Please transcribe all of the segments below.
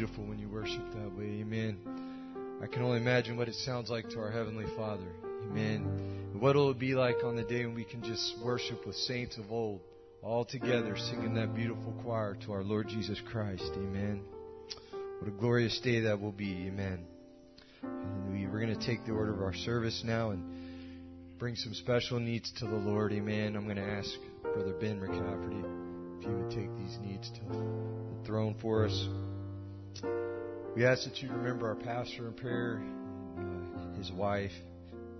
beautiful when you worship that way. Amen. I can only imagine what it sounds like to our Heavenly Father. Amen. What will it be like on the day when we can just worship with saints of old, all together, singing that beautiful choir to our Lord Jesus Christ. Amen. What a glorious day that will be. Amen. We're going to take the order of our service now and bring some special needs to the Lord. Amen. I'm going to ask Brother Ben McCafferty if he would take these needs to the throne for us. We ask that you remember our pastor in prayer, uh, his wife,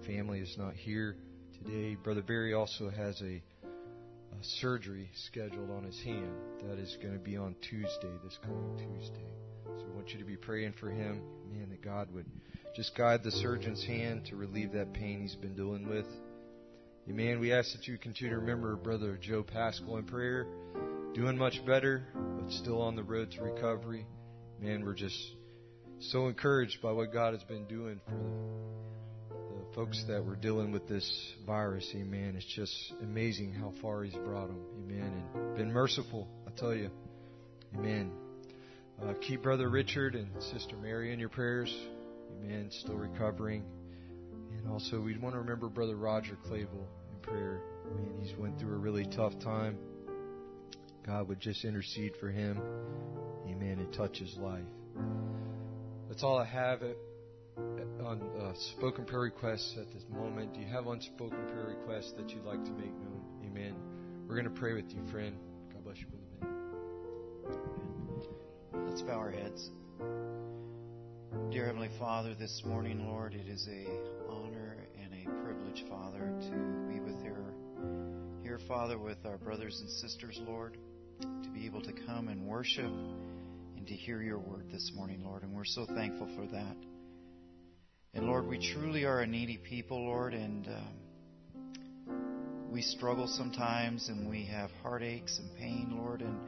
family is not here today. Brother Barry also has a, a, surgery scheduled on his hand. That is going to be on Tuesday, this coming Tuesday. So we want you to be praying for him, man, that God would just guide the surgeon's hand to relieve that pain he's been dealing with. Amen. We ask that you continue to remember Brother Joe Pascal in prayer, doing much better, but still on the road to recovery. Man, we're just so encouraged by what God has been doing for the, the folks that were dealing with this virus. Amen. It's just amazing how far He's brought them. Amen. And been merciful, I tell you. Amen. Uh, keep Brother Richard and Sister Mary in your prayers. Amen. Still recovering. And also, we want to remember Brother Roger Clavel in prayer. Man, he's went through a really tough time. God would just intercede for him. Amen. And touch his life. That's all I have on uh, spoken prayer requests at this moment. Do you have unspoken prayer requests that you'd like to make known? Amen. We're going to pray with you, friend. God bless you, Brother Ben. Let's bow our heads. Dear Heavenly Father, this morning, Lord, it is a honor and a privilege, Father, to be with here, here, Father, with our brothers and sisters, Lord, be able to come and worship and to hear your word this morning, Lord. And we're so thankful for that. And Lord, we truly are a needy people, Lord, and um, we struggle sometimes and we have heartaches and pain, Lord. And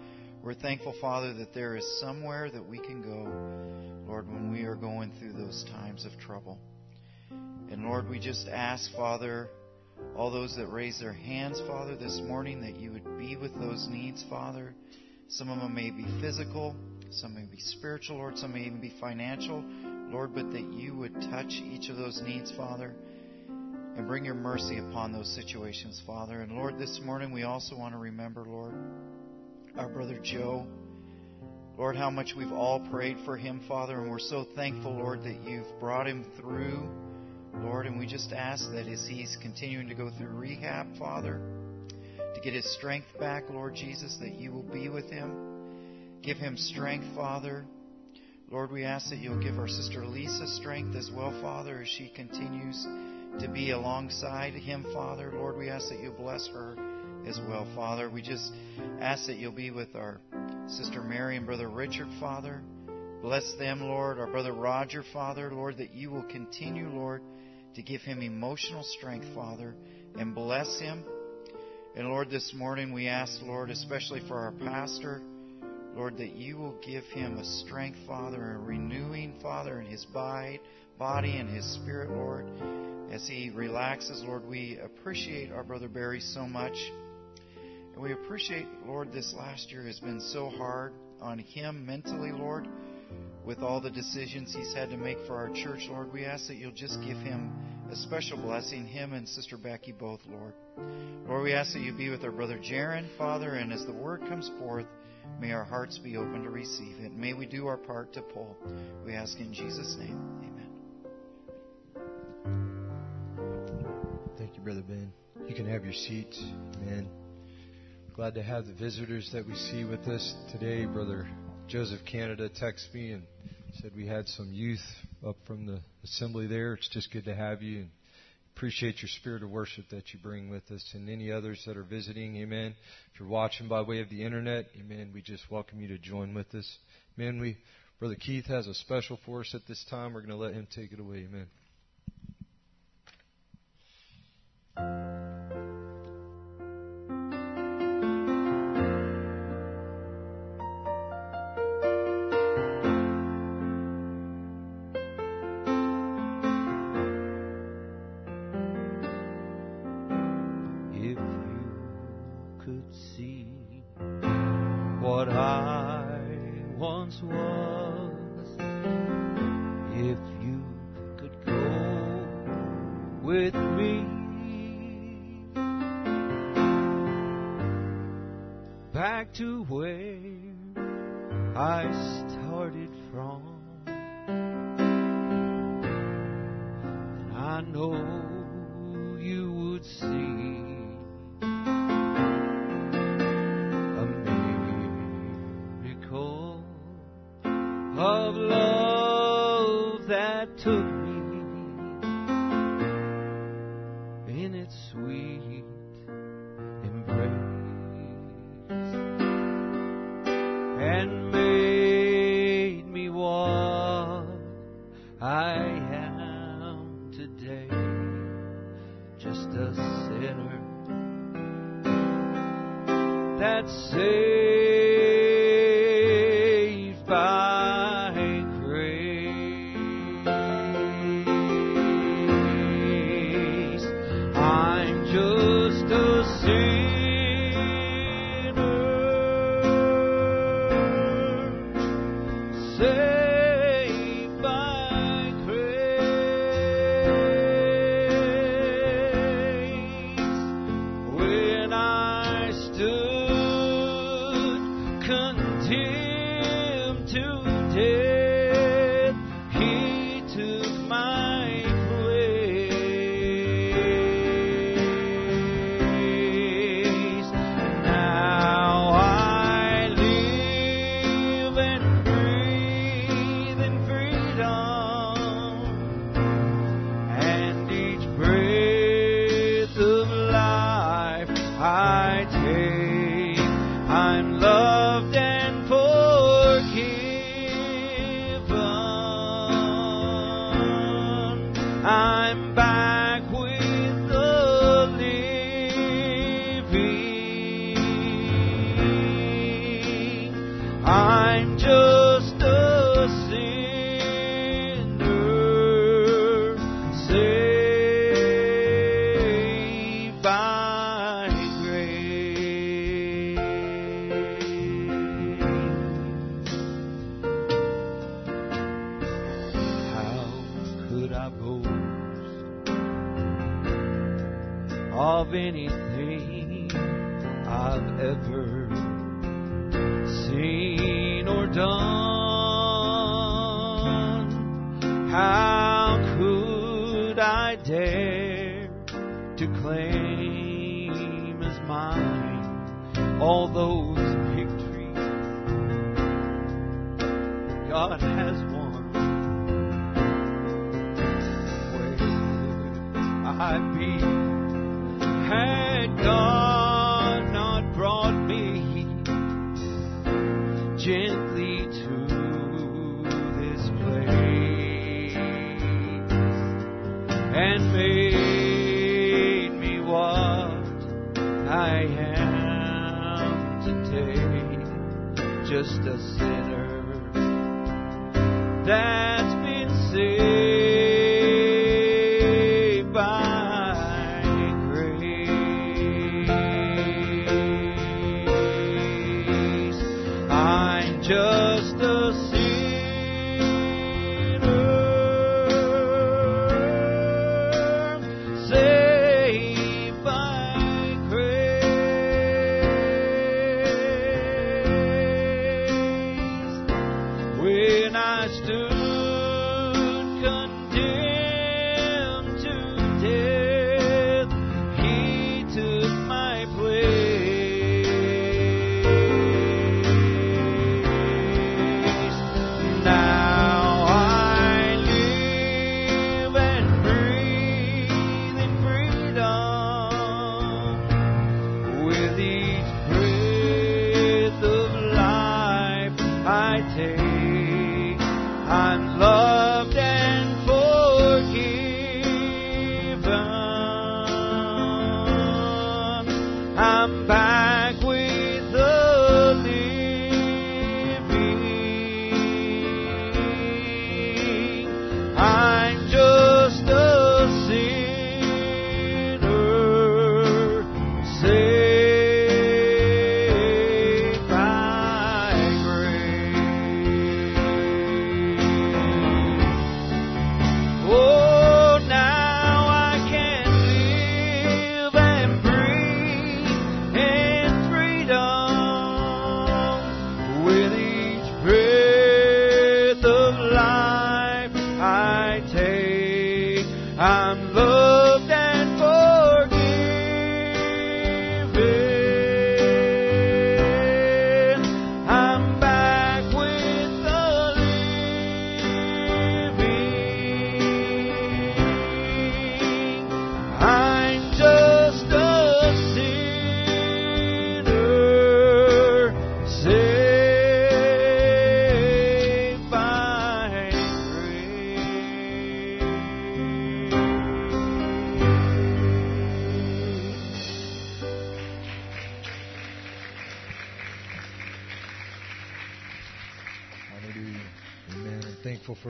we're thankful, Father, that there is somewhere that we can go, Lord, when we are going through those times of trouble. And Lord, we just ask, Father, all those that raise their hands, Father, this morning, that you would be with those needs, Father. Some of them may be physical, some may be spiritual, Lord. Some may even be financial, Lord, but that you would touch each of those needs, Father, and bring your mercy upon those situations, Father. And Lord, this morning we also want to remember, Lord, our brother Joe. Lord, how much we've all prayed for him, Father, and we're so thankful, Lord, that you've brought him through, Lord, and we just ask that as he's continuing to go through rehab, Father, get his strength back, Lord Jesus, that you will be with him. Give him strength, Father. Lord, we ask that you'll give our sister Lisa strength as well, Father, as she continues to be alongside him, Father. Lord, we ask that you'll bless her as well, Father. We just ask that you'll be with our sister Mary and brother Richard, Father. Bless them, Lord. Our brother Roger, Father, Lord, that you will continue, Lord, to give him emotional strength, Father, and bless him. And Lord, this morning we ask, Lord, especially for our pastor. Lord, that you will give him a strength, Father, a renewing, Father, in his body and his spirit, Lord. As he relaxes, Lord, we appreciate our brother Barry so much. And we appreciate, Lord, this last year has been so hard on him mentally, Lord, with all the decisions he's had to make for our church, Lord. We ask that you'll just give him a special blessing, him and Sister Becky both, Lord. Lord, we ask that you be with our brother Jaron, Father, and as the word comes forth, may our hearts be open to receive it. May we do our part to pull. We ask in Jesus' name. Amen. Thank you, Brother Ben. You can have your seats. Amen. Glad to have the visitors that we see with us today. Brother Joseph Canada texted me and said we had some youth up from the assembly there. It's just good to have you and appreciate your spirit of worship that you bring with us and any others that are visiting. Amen. If you're watching by way of the internet, amen, we just welcome you to join with us. Amen. We, Brother Keith has a special for us at this time. We're going to let him take it away. Amen. ever seen or done. How could I dare to claim as mine all those? that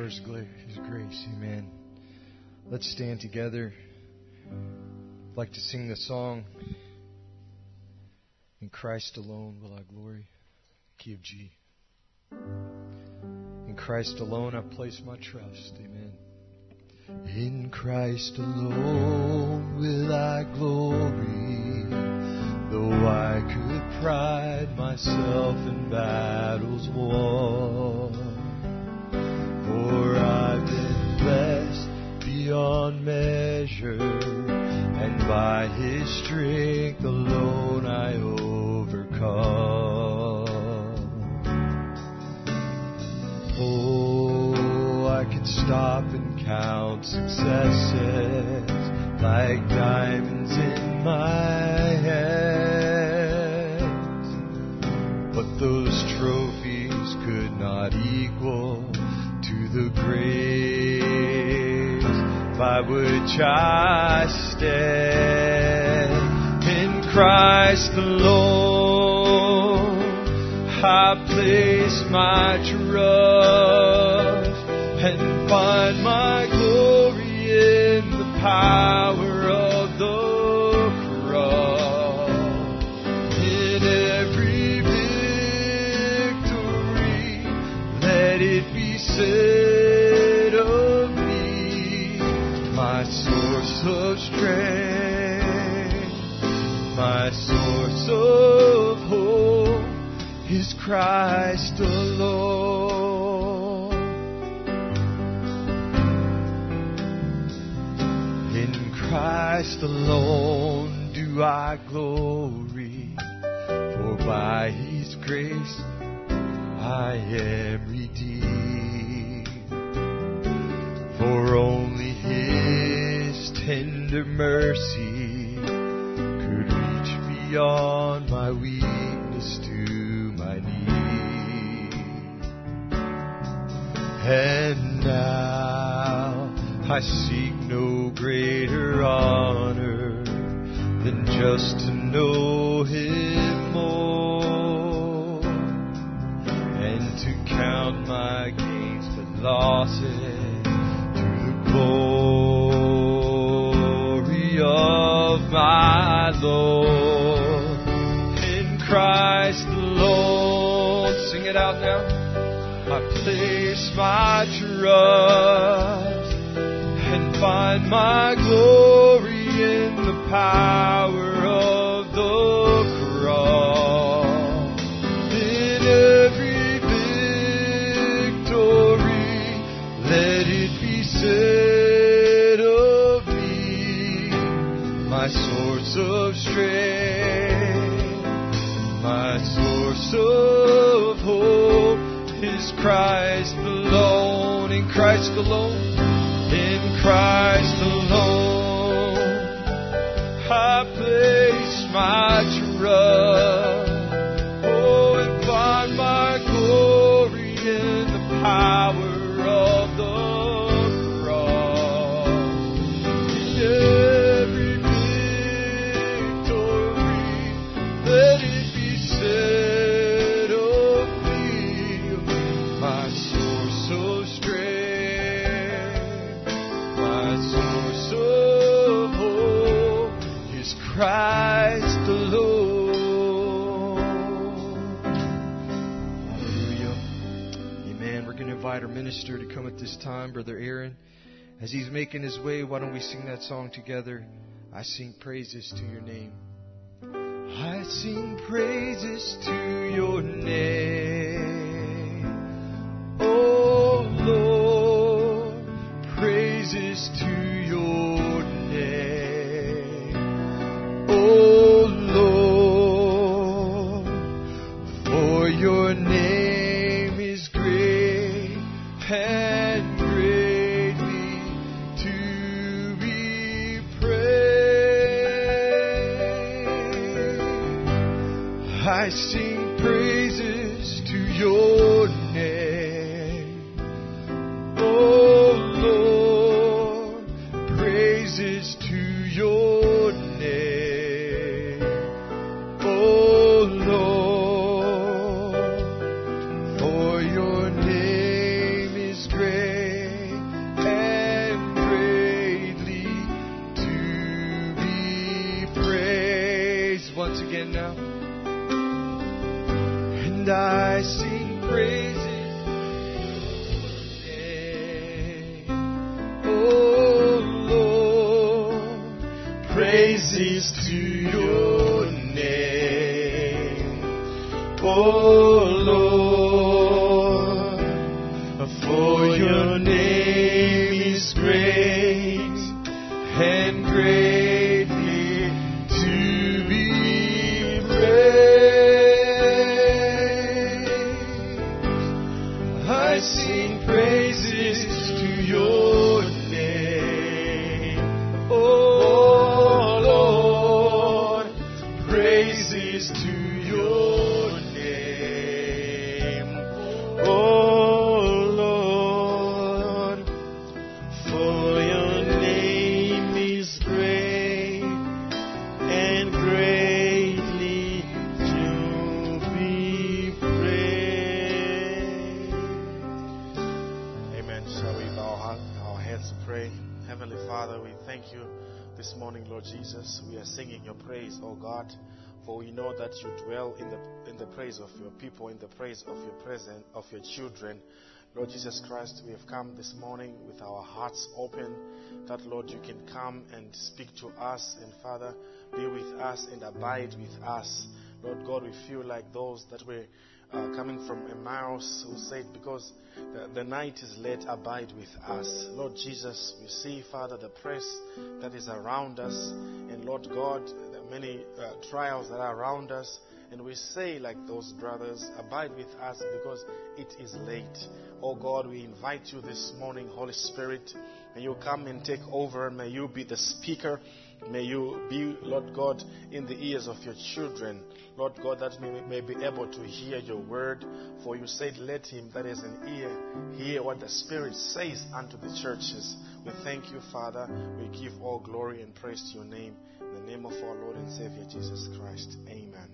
for His, His grace. Amen. Let's stand together. I'd like to sing the song, In Christ alone will I glory. Key of G. In Christ alone I place my trust. Amen. In Christ alone will I glory, though I could pride myself in battles won. For I've been blessed beyond measure, and by His strength alone I overcome. Oh, I could stop and count successes like diamonds in my hands. But those trophies could not equal the grace by which I stand in Christ alone. I place my trust and find my glory in the power of hope is Christ alone. In Christ alone do I glory, for by His grace I am redeemed. For only His tender mercy beyond my weakness to my need. And now I seek no greater honor than just to know Him more and to count my gains but losses to the glory of my Lord my trust and find my glory in the power of the cross. In every victory, let it be said of me, my source of strength, my source of hope is Christ Christ alone, in Christ alone. I place my trust. Christ alone. Hallelujah. Amen. We're going to invite our minister to come at this time, Brother Aaron. As he's making his way, why don't we sing that song together? I sing praises to your name. I sing praises to your name. Oh Lord, praises to people, in the praise of your presence, of your children. Lord Jesus Christ, we have come this morning with our hearts open, that Lord you can come and speak to us, and Father, be with us and abide with us. Lord God, we feel like those that were uh, coming from Emmaus who said, Because the, the night is late, abide with us. Lord Jesus, we see, Father, the press that is around us, and Lord God, the many uh, trials that are around us. And we say, like those brothers, abide with us because it is late. Oh God, we invite you this morning, Holy Spirit. May you come and take over. May you be the speaker. May you be, Lord God, in the ears of your children. Lord God, that we may be able to hear your word. For you said, Let him that is an ear hear what the Spirit says unto the churches. We thank you, Father. We give all glory and praise to your name. In the name of our Lord and Savior Jesus Christ. Amen.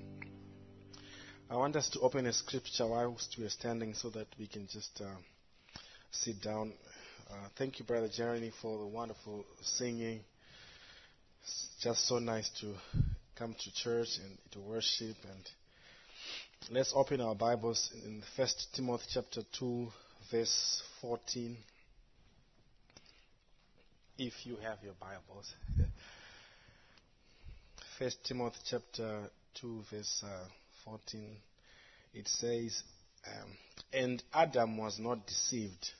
I want us to open a scripture whilst we are standing so that we can just uh, sit down. Uh, thank you, Brother Jeremy, for the wonderful singing. It's just so nice to come to church and to worship. And let's open our Bibles in First Timothy chapter two, verse fourteen. If you have your Bibles, First Timothy chapter two, verse uh, fourteen, it says, um, "And Adam was not deceived."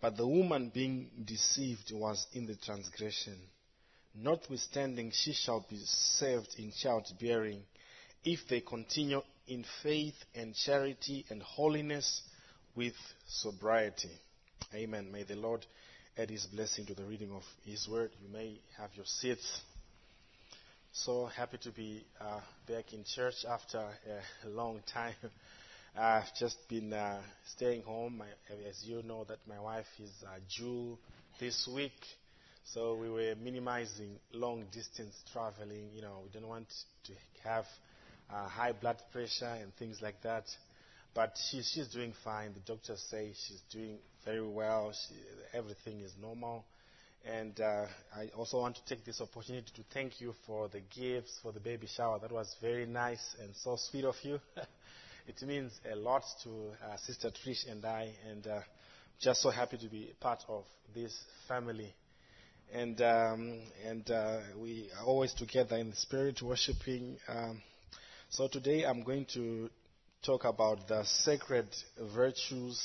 But the woman being deceived was in the transgression. Notwithstanding, she shall be saved in childbearing if they continue in faith and charity and holiness with sobriety. Amen. May the Lord add his blessing to the reading of his word. You may have your seats. So happy to be uh, back in church after a long time. I've just been uh, staying home. My, as you know, that my wife is uh, due this week, so we were minimizing long distance traveling. You know, we didn't want to have uh, high blood pressure and things like that. But she, she's doing fine. The doctors say she's doing very well. She, everything is normal. And uh, I also want to take this opportunity to thank you for the gifts for the baby shower. That was very nice and so sweet of you. it means a lot to uh, Sister Trish and I, and uh, just so happy to be part of this family. And um, and uh, we are always together in the spirit, worshiping. Um, so today I'm going to talk about the sacred virtues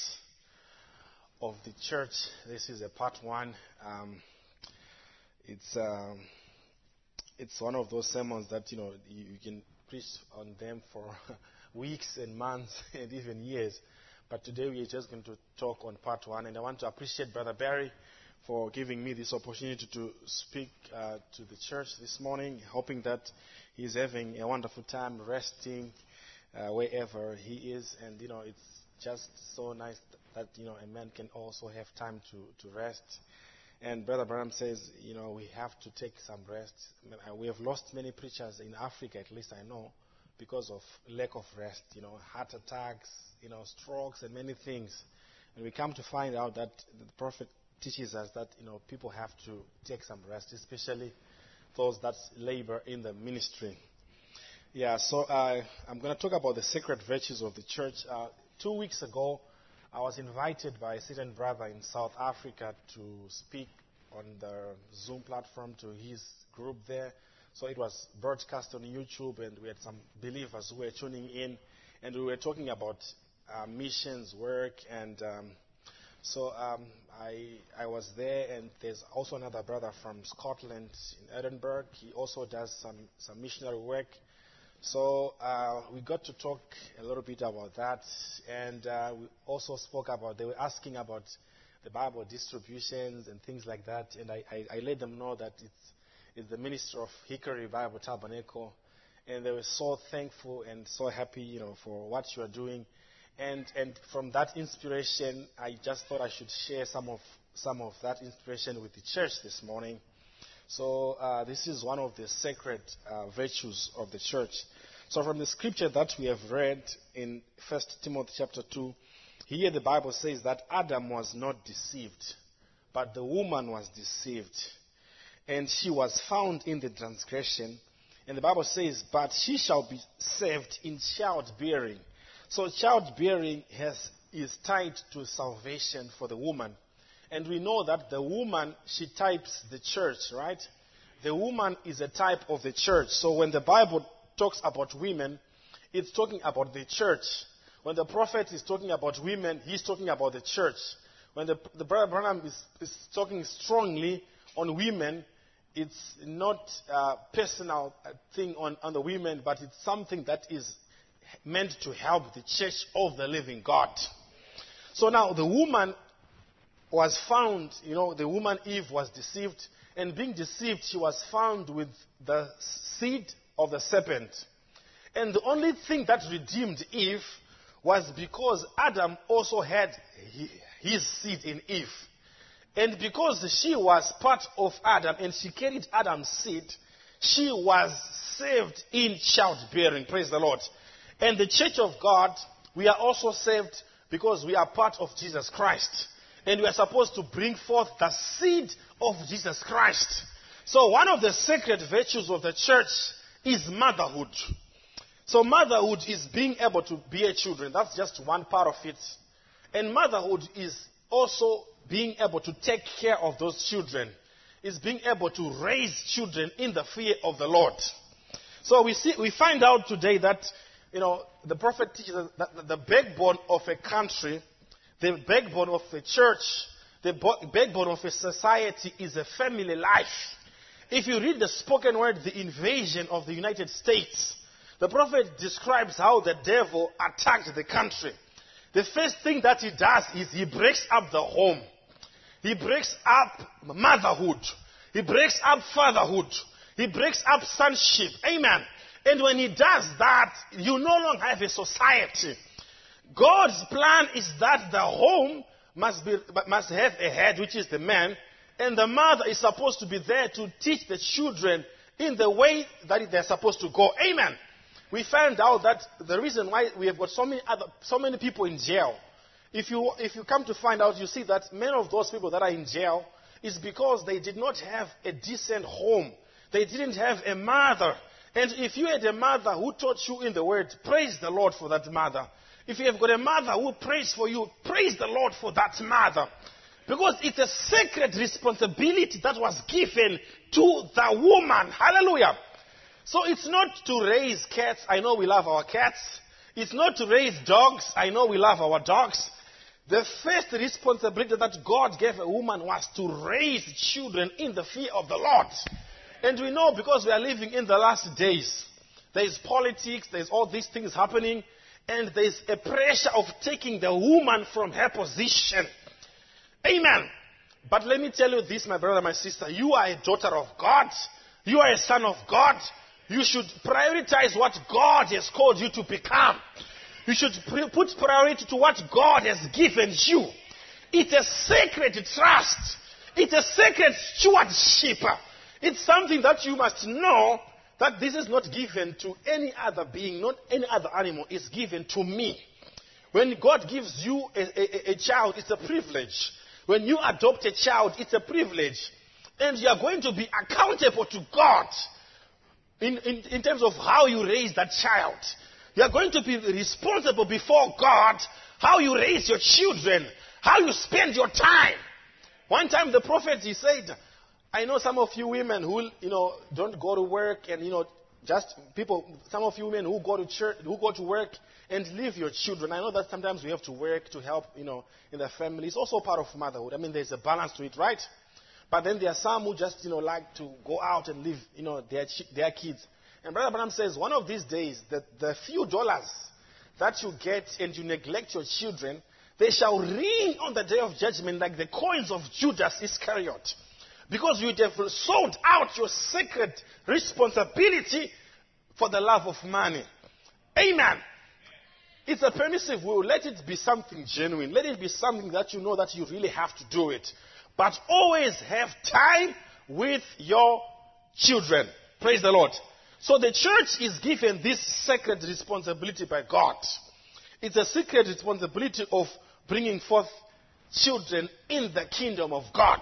of the church. This is a part one. Um, it's um, it's one of those sermons that you know you, you can preach on them for weeks and months and even years. But today we are just going to talk on part one, and I want to appreciate Brother Barry for giving me this opportunity to speak uh, to the church this morning, hoping that he's having a wonderful time resting uh, wherever he is. And, you know, it's just so nice that, you know, a man can also have time to, to rest. And Brother Branham says, you know, we have to take some rest. We have lost many preachers in Africa, at least I know, because of lack of rest, you know, heart attacks, you know, strokes and many things. And we come to find out that the prophet teaches us that, you know, people have to take some rest, especially those that labor in the ministry. Yeah, so uh, I'm going to talk about the sacred virtues of the church. Uh, two weeks ago, I was invited by a certain brother in South Africa to speak on the Zoom platform to his group there. So it was broadcast on YouTube, and we had some believers who were tuning in, and we were talking about uh, missions work. And um, so um, I, I was there, and there's also another brother from Scotland in Edinburgh. He also does some, some missionary work. So uh, we got to talk a little bit about that, and uh, we also spoke about. They were asking about the Bible distributions and things like that, and I, I, I let them know that it's, it's the minister of Hickory Bible Tabernacle, and they were so thankful and so happy, you know, for what you are doing, and and from that inspiration, I just thought I should share some of some of that inspiration with the church this morning. So uh, this is one of the sacred uh, virtues of the church. So from the scripture that we have read in 1 Timothy chapter 2, here the Bible says that Adam was not deceived, but the woman was deceived. And she was found in the transgression. And the Bible says, but she shall be saved in childbearing. So childbearing has, is tied to salvation for the woman. And we know that the woman, she types the church, right? The woman is a type of the church. So when the Bible talks about women, it's talking about the church. When the prophet is talking about women, he's talking about the church. When the, the brother Branham is, is talking strongly on women, it's not a personal thing on, on the women, but it's something that is meant to help the church of the living God. So now the woman was found, you know, the woman Eve was deceived, and being deceived, she was found with the seed of the serpent. And the only thing that redeemed Eve was because Adam also had his seed in Eve. And because she was part of Adam and she carried Adam's seed, she was saved in childbearing. Praise the Lord. And the church of God, we are also saved because we are part of Jesus Christ and we are supposed to bring forth the seed of Jesus Christ. So one of the sacred virtues of the church is motherhood. So motherhood is being able to bear children. That's just one part of it. And motherhood is also being able to take care of those children. Is being able to raise children in the fear of the Lord. So we see, we find out today that, you know, the prophet teaches that the backbone of a country the backbone of the church, the the backbone of a society is a family life. If you read the spoken word, the invasion of the United States, the prophet describes how the devil attacked the country. The first thing that he does is he breaks up the home. He breaks up motherhood. He breaks up fatherhood. He breaks up sonship. Amen. And when he does that, you no longer have a society. God's plan is that the home must, be, must have a head, which is the man, and the mother is supposed to be there to teach the children in the way that they're supposed to go. Amen. We found out that the reason why we have got so many other, so many people in jail, if you, if you come to find out, you see that many of those people that are in jail is because they did not have a decent home. They didn't have a mother. And if you had a mother who taught you in the word, praise the Lord for that mother. If you have got a mother who prays for you, praise the Lord for that mother. Because it's a sacred responsibility that was given to the woman. Hallelujah. So it's not to raise cats. I know we love our cats. It's not to raise dogs. I know we love our dogs. The first responsibility that God gave a woman was to raise children in the fear of the Lord. And we know because we are living in the last days, there is politics, there's all these things happening, and there's a pressure of taking the woman from her position. Amen. But let me tell you this, my brother, my sister. You are a daughter of God. You are a son of God. You should prioritize what God has called you to become. You should put priority to what God has given you. It's a sacred trust. It's a sacred stewardship. It's something that you must know that this is not given to any other being, not any other animal. It's given to me. When God gives you a, a, a child, it's a privilege. When you adopt a child, it's a privilege. And you are going to be accountable to God in, in, in terms of how you raise that child. You are going to be responsible before God how you raise your children, how you spend your time. One time the prophet, he said, I know some of you women who, you know, don't go to work and, you know, just people, some of you women who go to church, who go to work and leave your children. I know that sometimes we have to work to help, you know, in the family. It's also part of motherhood. I mean, there's a balance to it, right? But then there are some who just, you know, like to go out and leave, you know, their, their kids. And Brother Branham says, one of these days, the, the few dollars that you get and you neglect your children, they shall ring on the day of judgment like the coins of Judas Iscariot. Because you'd have sold out your sacred responsibility for the love of money. Amen. It's a permissive will. Let it be something genuine. Let it be something that you know that you really have to do it. But always have time with your children. Praise the Lord. So the church is given this sacred responsibility by God. It's a sacred responsibility of bringing forth children in the kingdom of God.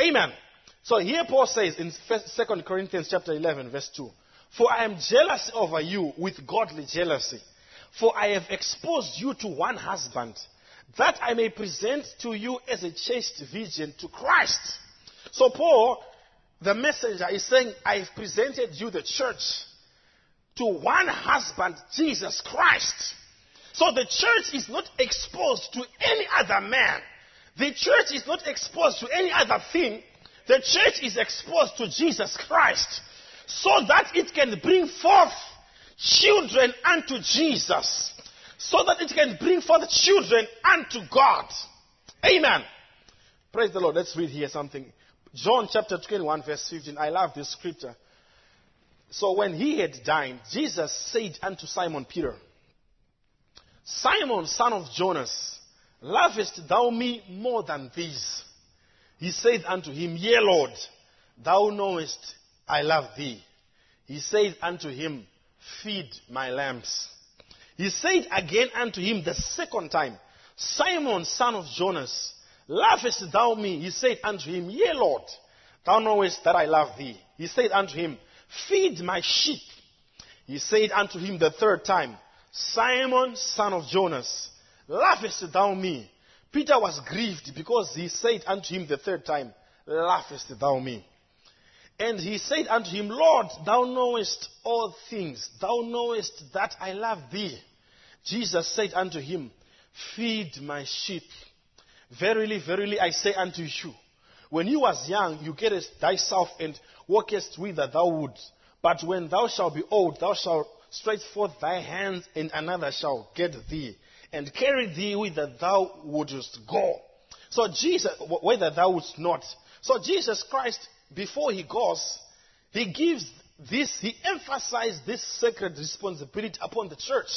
Amen. So here Paul says in 2 Corinthians chapter 11 verse 2, For I am jealous over you with godly jealousy, for I have exposed you to one husband, that I may present to you as a chaste virgin to Christ. So Paul, the messenger, is saying, I have presented you the church to one husband, Jesus Christ. So the church is not exposed to any other man. The church is not exposed to any other thing. The church is exposed to Jesus Christ so that it can bring forth children unto Jesus. So that it can bring forth children unto God. Amen. Praise the Lord. Let's read here something. John chapter 21, verse 15. I love this scripture. So when he had dined, Jesus said unto Simon Peter, Simon, son of Jonas, Lovest thou me more than these? He said unto him, Yea, Lord, thou knowest I love thee. He said unto him, Feed my lambs. He said again unto him the second time, Simon, son of Jonas, lovest thou me? He said unto him, Yea, Lord, thou knowest that I love thee. He said unto him, Feed my sheep. He said unto him the third time, Simon, son of Jonas, Laughest thou me? Peter was grieved because he said unto him the third time, Laughest thou me? And he said unto him, Lord, thou knowest all things. Thou knowest that I love thee. Jesus said unto him, Feed my sheep. Verily, verily, I say unto you, when you was young, you gettest thyself and walkest whither thou wouldst. But when thou shalt be old, thou shalt stretch forth thy hands, and another shall get thee, and carry thee whither thou wouldst go. So Jesus, whether thou wouldst not. So Jesus Christ, before he goes, he gives this, he emphasized this sacred responsibility upon the church.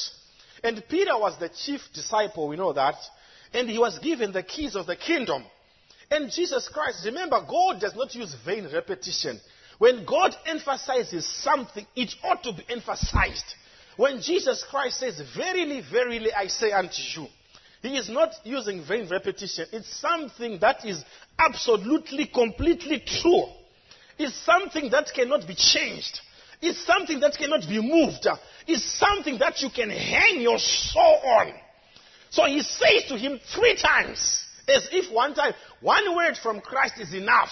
And Peter was the chief disciple, we know that. And he was given the keys of the kingdom. And Jesus Christ, remember, God does not use vain repetition. When God emphasizes something, it ought to be emphasized. When Jesus Christ says, Verily, verily, I say unto you, he is not using vain repetition. It's something that is absolutely, completely true. It's something that cannot be changed. It's something that cannot be moved. It's something that you can hang your soul on. So he says to him three times, as if one time, one word from Christ is enough.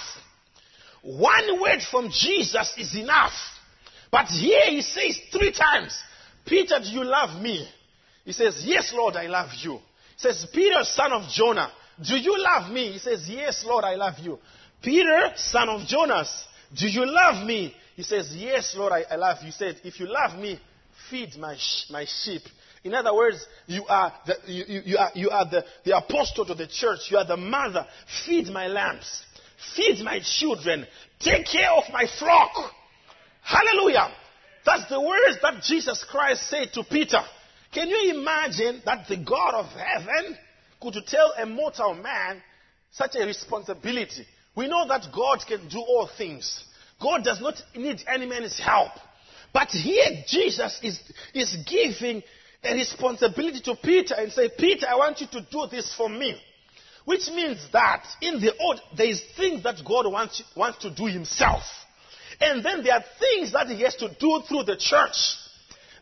One word from Jesus is enough. But here he says three times, Peter, do you love me? He says, Yes, Lord, I love you. He says, Peter, son of Jonah, do you love me? He says, Yes, Lord, I love you. Peter, son of Jonas, do you love me? He says, Yes, Lord, I, I love you. He said, If you love me, feed my, sh- my sheep. In other words, you are, the, you, you, you, are, you are the, the apostle to the church. You are the mother. Feed my lambs. Feed my children. Take care of my flock. Hallelujah. That's the words that Jesus Christ said to Peter. Can you imagine that the God of heaven could tell a mortal man such a responsibility? We know that God can do all things. God does not need any man's help. But here Jesus is, is giving a responsibility to Peter and say, Peter, I want you to do this for me. Which means that in the old, there is things that God wants, wants to do himself. And then there are things that he has to do through the church.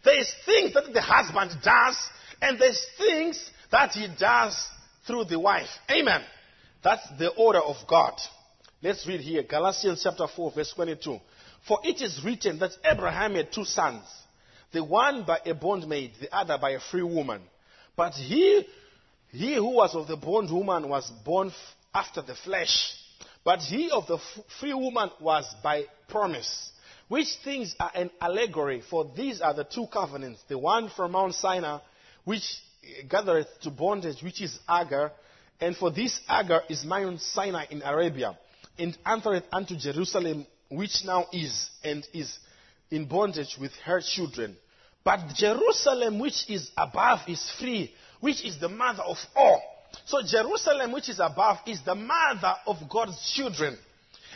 There is things that the husband does, and there's things that he does through the wife. Amen. That's the order of God. Let's read here Galatians chapter 4, verse 22. For it is written that Abraham had two sons, the one by a bondmaid, the other by a free woman. But he, he who was of the bondwoman was born after the flesh, but he of the free woman was by promise. Which things are an allegory, for these are the two covenants, the one from Mount Sinai, which eh, gathereth to bondage, which is Agar, and for this Agar is Mount Sinai in Arabia, and answereth unto Jerusalem, which now is, and is in bondage with her children. But Jerusalem, which is above, is free, which is the mother of all. So Jerusalem, which is above, is the mother of God's children.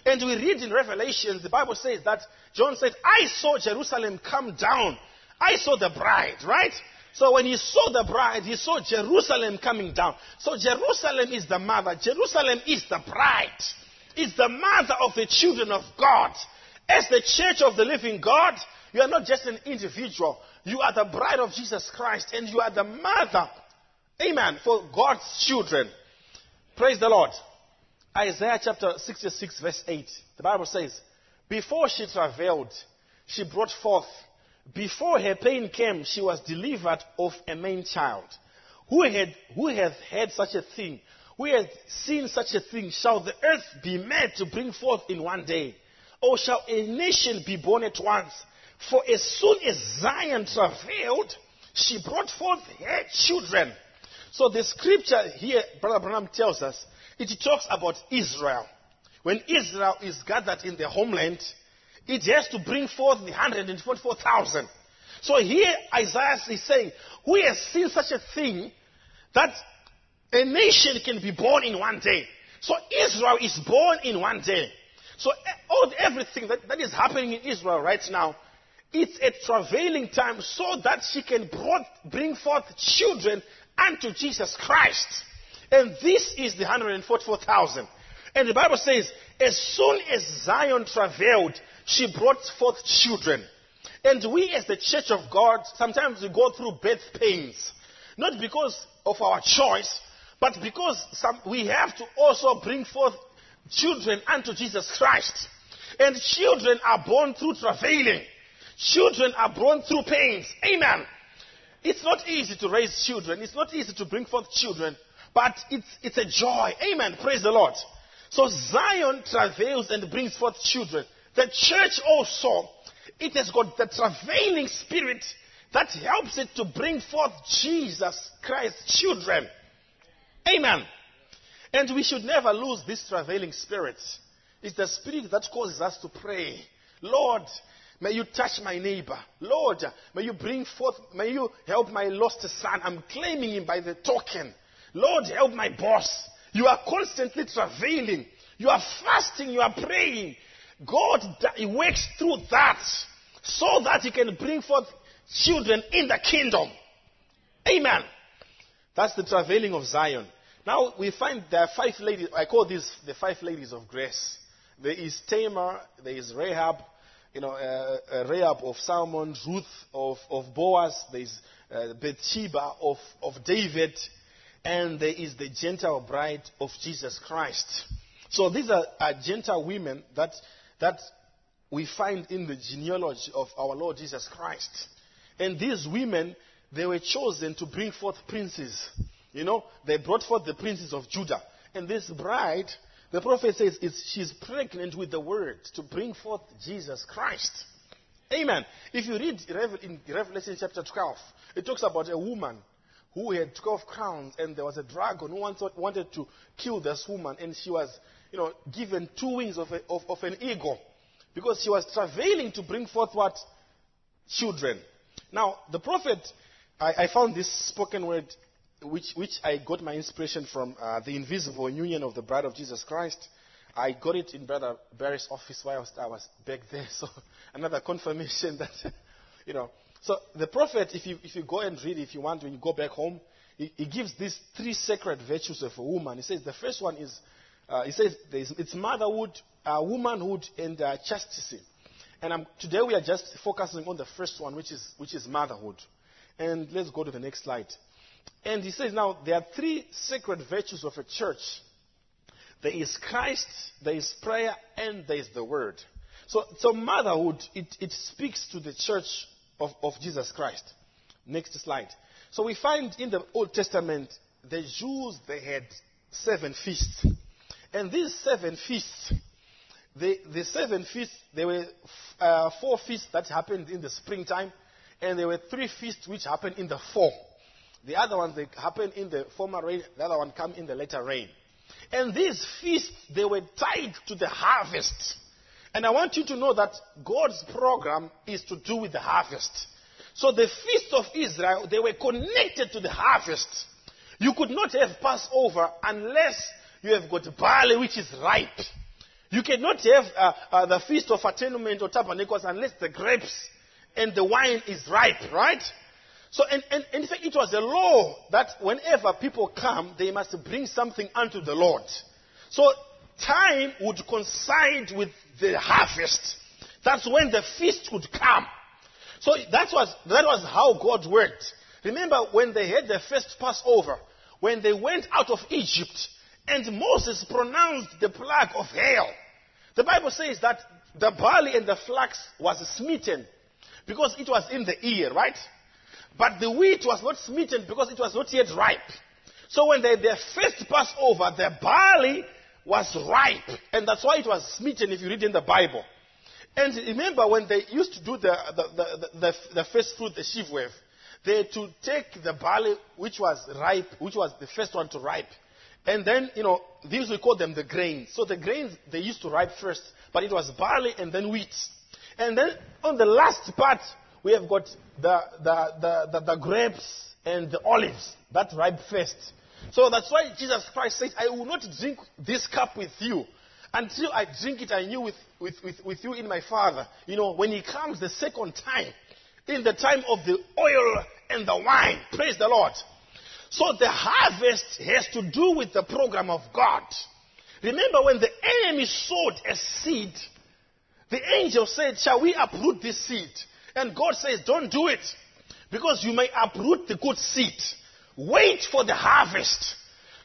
And we read in Revelation, the Bible says that John said, I saw Jerusalem come down. I saw the bride, right? So when he saw the bride, he saw Jerusalem coming down. So Jerusalem is the mother. Jerusalem is the bride. It's the mother of the children of God. As the church of the living God, you are not just an individual. You are the bride of Jesus Christ and you are the mother. Amen. For God's children. Praise the Lord. Isaiah chapter 66 verse 8. The Bible says, Before she travailed, she brought forth. Before her pain came, she was delivered of a main child. Who had, who hath had such a thing? Who hath seen such a thing? Shall the earth be made to bring forth in one day? Or shall a nation be born at once? For as soon as Zion travailed, she brought forth her children. So the scripture here, Brother Branham tells us, it talks about Israel. When Israel is gathered in their homeland, it has to bring forth the 144,000. So here Isaiah is saying, who has seen such a thing that a nation can be born in one day? So Israel is born in one day. So all, everything that, that is happening in Israel right now, it's a travailing time so that she can brought, bring forth children unto Jesus Christ. And this is the 144,000. And the Bible says, as soon as Zion travailed, she brought forth children. And we as the church of God, sometimes we go through birth pains. Not because of our choice, but because some, we have to also bring forth children unto Jesus Christ. And children are born through travailing. Children are born through pains. Amen. It's not easy to raise children. It's not easy to bring forth children. but it's, it's a joy. Amen. Praise the Lord. So Zion travails and brings forth children. The church also, it has got the travailing spirit that helps it to bring forth Jesus Christ's children. Amen. And we should never lose this travailing spirit. It's the spirit that causes us to pray. Lord, may you touch my neighbor. Lord, may you bring forth, may you help my lost son. I'm claiming him by the token. Lord, help my boss. You are constantly travailing. You are fasting. You are praying. God works through that so that He can bring forth children in the kingdom. Amen. That's the travailing of Zion. Now we find there are five ladies. I call these the five ladies of grace. There is Tamar. There is Rahab. You know, uh, uh, Rahab of Salmon, Ruth of, of Boaz. There is uh, Bathsheba of, of David, and there is the Gentile bride of Jesus Christ. So these are, are Gentile women that that we find in the genealogy of our Lord Jesus Christ. And these women, they were chosen to bring forth princes. You know, they brought forth the princes of Judah. And this bride, the prophet says, she's pregnant with the word to bring forth Jesus Christ. Amen. If you read in Revelation chapter 12, it talks about a woman who had 12 crowns and there was a dragon who wanted to kill this woman and she was you know, given two wings of, a, of, of an eagle because she was travailing to bring forth what? Children. Now, the prophet, I, I found this spoken word which, which I got my inspiration from uh, the invisible union of the bride of Jesus Christ. I got it in Brother Barry's office while I was, back there. So, another confirmation that, you know. So, the prophet, if you, if you go and read, if you want, when you go back home, he, he gives these three sacred virtues of a woman. He says the first one is uh, he says it's motherhood, uh, womanhood, and uh, chastity. And um, today we are just focusing on the first one, which is, which is motherhood. And let's go to the next slide. And he says now there are three sacred virtues of a church there is Christ, there is prayer, and there is the word. So, so motherhood, it, it speaks to the church of, of Jesus Christ. Next slide. So we find in the Old Testament, the Jews, they had seven feasts. And these seven feasts, the, the seven feasts, there were uh, four feasts that happened in the springtime, and there were three feasts which happened in the fall. The other ones they happen in the former rain, the other one come in the later rain. And these feasts, they were tied to the harvest. And I want you to know that God's program is to do with the harvest. So the feasts of Israel, they were connected to the harvest. You could not have Passover unless you have got barley which is ripe. You cannot have uh, uh, the feast of atonement or tabernacles unless the grapes and the wine is ripe, right? So, and, and, and in fact, it was a law that whenever people come, they must bring something unto the Lord. So, time would coincide with the harvest. That's when the feast would come. So, that was, that was how God worked. Remember when they had the first Passover, when they went out of Egypt, and Moses pronounced the plague of hail. The Bible says that the barley and the flax was smitten because it was in the ear, right? But the wheat was not smitten because it was not yet ripe. So when they, their first Passover, the barley was ripe. And that's why it was smitten if you read in the Bible. And remember when they used to do the, the, the, the, the first fruit, the sheaf wave, they had to take the barley which was ripe, which was the first one to ripe, and then, you know, these we call them the grains. So the grains, they used to ripe first, but it was barley and then wheat. And then on the last part, we have got the, the, the, the, the grapes and the olives that ripe first. So that's why Jesus Christ says, I will not drink this cup with you until I drink it anew with, with, with, with you in my Father. You know, when He comes the second time, in the time of the oil and the wine. Praise the Lord. So the harvest has to do with the program of God. Remember when the enemy sowed a seed, the angel said, Shall we uproot this seed? And God says, Don't do it because you may uproot the good seed. Wait for the harvest.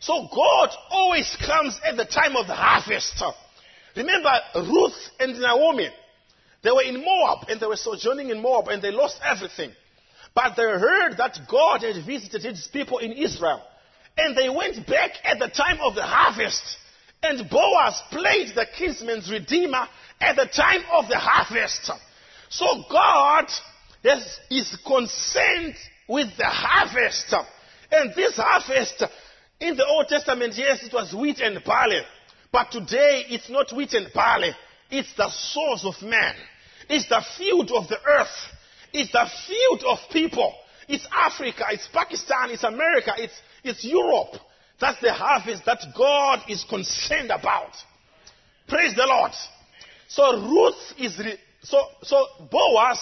So God always comes at the time of the harvest. Remember Ruth and Naomi. They were in Moab and they were sojourning in Moab and they lost everything. But they heard that God had visited his people in Israel. And they went back at the time of the harvest. And Boaz played the kinsman's redeemer at the time of the harvest. So God is, is concerned with the harvest. And this harvest, in the Old Testament, yes, it was wheat and barley. But today, it's not wheat and barley. It's the source of man. It's the field of the earth. It's the field of people. It's Africa. It's Pakistan. It's America. It's, it's Europe. That's the harvest that God is concerned about. Praise the Lord. So Ruth is, re- so, so Boaz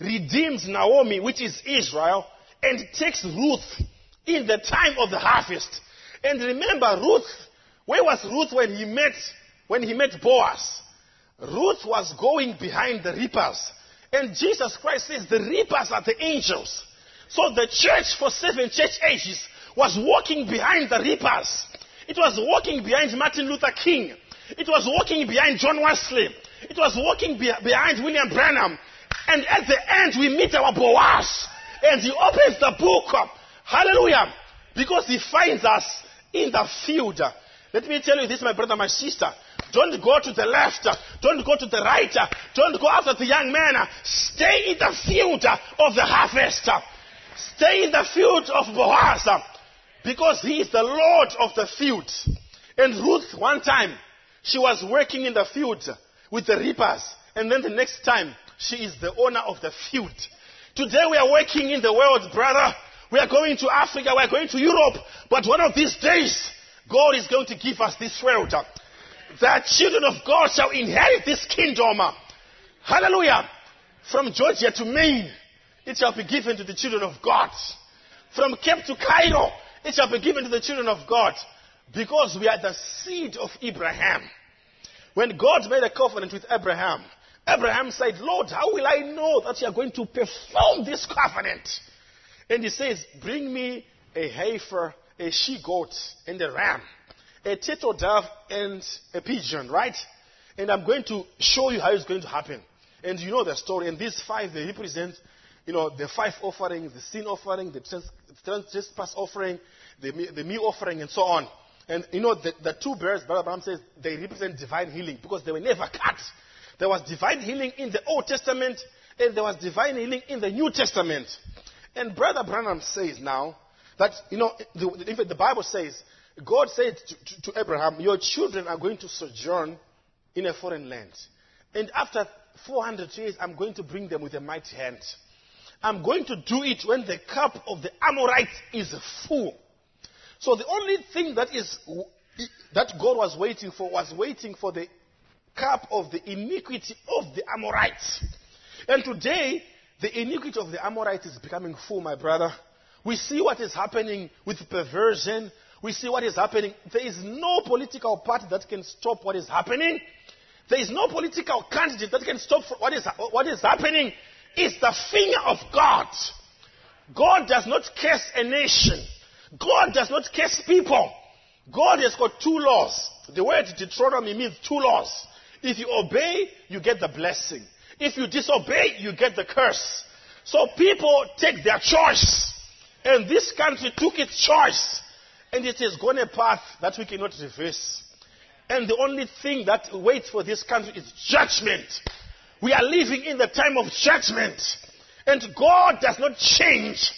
redeems Naomi, which is Israel, and takes Ruth in the time of the harvest. And remember, Ruth, where was Ruth when he met, when he met Boaz? Ruth was going behind the reapers. And Jesus Christ says the reapers are the angels. So the church for seven church ages was walking behind the reapers. It was walking behind Martin Luther King. It was walking behind John Wesley. It was walking be- behind William Branham. And at the end, we meet our Boaz. And he opens the book. Up. Hallelujah. Because he finds us in the field. Let me tell you this, my brother, my sister. Don't go to the left. Don't go to the right. Don't go after the young man. Stay in the field of the harvest. Stay in the field of Boaz. Because he is the Lord of the field. And Ruth, one time, she was working in the field with the reapers. And then the next time, she is the owner of the field. Today we are working in the world, brother. We are going to Africa. We are going to Europe. But one of these days, God is going to give us this world. The children of God shall inherit this kingdom. Hallelujah. From Georgia to Maine, it shall be given to the children of God. From Cape to Cairo, it shall be given to the children of God. Because we are the seed of Abraham. When God made a covenant with Abraham, Abraham said, Lord, how will I know that you are going to perform this covenant? And he says, Bring me a heifer, a she goat, and a ram, a turtle dove, and a pigeon, right? And I'm going to show you how it's going to happen. And you know the story. And these five, they represent, you know, the five offerings, the sin offering, the trespass offering, the, the meal offering, and so on. And you know, the, the two bears, Brother Branham says, they represent divine healing because they were never cut. There was divine healing in the Old Testament, and there was divine healing in the New Testament. And Brother Branham says now that, you know, the, in fact, the Bible says, God said to, to, to Abraham, Your children are going to sojourn in a foreign land. And after 400 years, I'm going to bring them with a mighty hand. I'm going to do it when the cup of the Amorites is full. So the only thing that is that God was waiting for was waiting for the cup of the iniquity of the Amorites. And today, the iniquity of the Amorites is becoming full, my brother. We see what is happening with perversion. We see what is happening. There is no political party that can stop what is happening. There is no political candidate that can stop what is, what is happening. It's the finger of God. God does not curse a nation. God does not curse people. God has got two laws. The word Deuteronomy means two laws. If you obey, you get the blessing. If you disobey, you get the curse. So people take their choice. And this country took its choice. And it has gone a path that we cannot reverse. And the only thing that waits for this country is judgment. We are living in the time of judgment. And God does not change.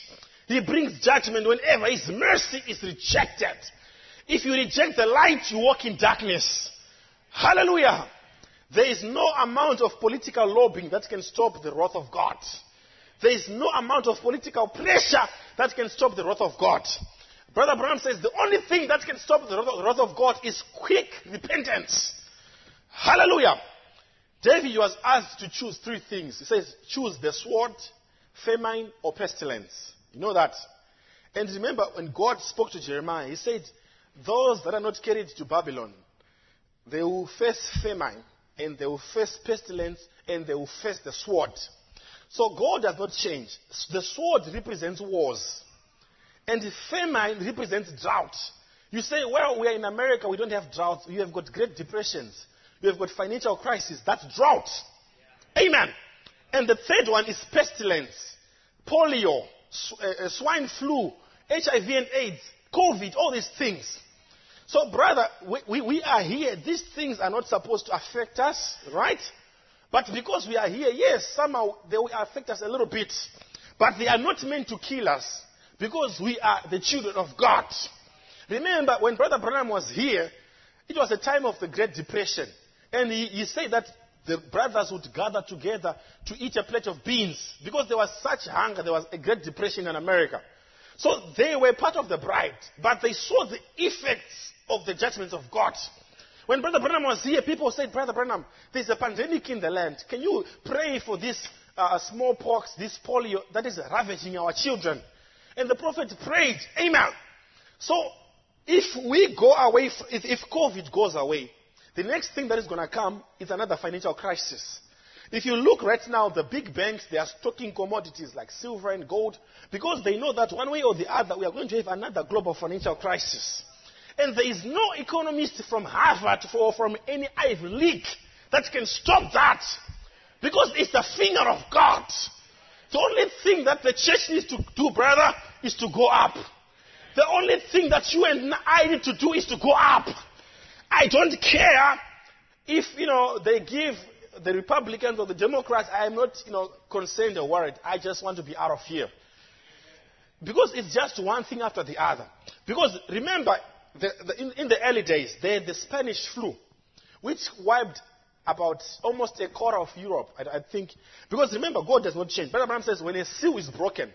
He brings judgment whenever His mercy is rejected. If you reject the light, you walk in darkness. Hallelujah. There is no amount of political lobbying that can stop the wrath of God. There is no amount of political pressure that can stop the wrath of God. Brother Branham says the only thing that can stop the wrath of God is quick repentance. Hallelujah. David was asked to choose three things. He says, choose the sword, famine, or pestilence. You know that. And remember, when God spoke to Jeremiah, he said, Those that are not carried to Babylon, they will face famine, and they will face pestilence, and they will face the sword. So God does not change. The sword represents wars, and the famine represents drought. You say, Well, we are in America, we don't have droughts. You have got great depressions, you have got financial crisis. That's drought. Yeah. Amen. And the third one is pestilence, polio, Eh, eh, swine flu, HIV and AIDS, COVID, all these things. So, brother, we, we, we are here. These things are not supposed to affect us, right? But because we are here, yes, somehow they will affect us a little bit. But they are not meant to kill us because we are the children of God. Remember, when Brother Branham was here, it was a time of the Great Depression. And he, he said that the brothers would gather together to eat a plate of beans because there was such hunger, there was a Great Depression in America. So they were part of the bride, but they saw the effects of the judgments of God. When Brother Branham was here, people said, Brother Branham, there's a pandemic in the land. Can you pray for this uh, smallpox, this polio that is ravaging our children? And the prophet prayed, Amen. So if we go away, if, if COVID goes away, the next thing that is going to come is another financial crisis. If you look right now, the big banks, they are stocking commodities like silver and gold because they know that one way or the other, we are going to have another global financial crisis. And there is no economist from Harvard or from any Ivy League that can stop that because it's the finger of God. The only thing that the church needs to do, brother, is to go up. The only thing that you and I need to do is to go up. I don't care if, you know, they give the Republicans or the Democrats, I am not, you know, concerned or worried. I just want to be out of here. Because it's just one thing after the other. Because remember, the, the, in, in, the early days, they had the Spanish flu, which wiped about almost a quarter of Europe, I, I think. Because remember, God does not change. Brother Branham says, when a seal is broken,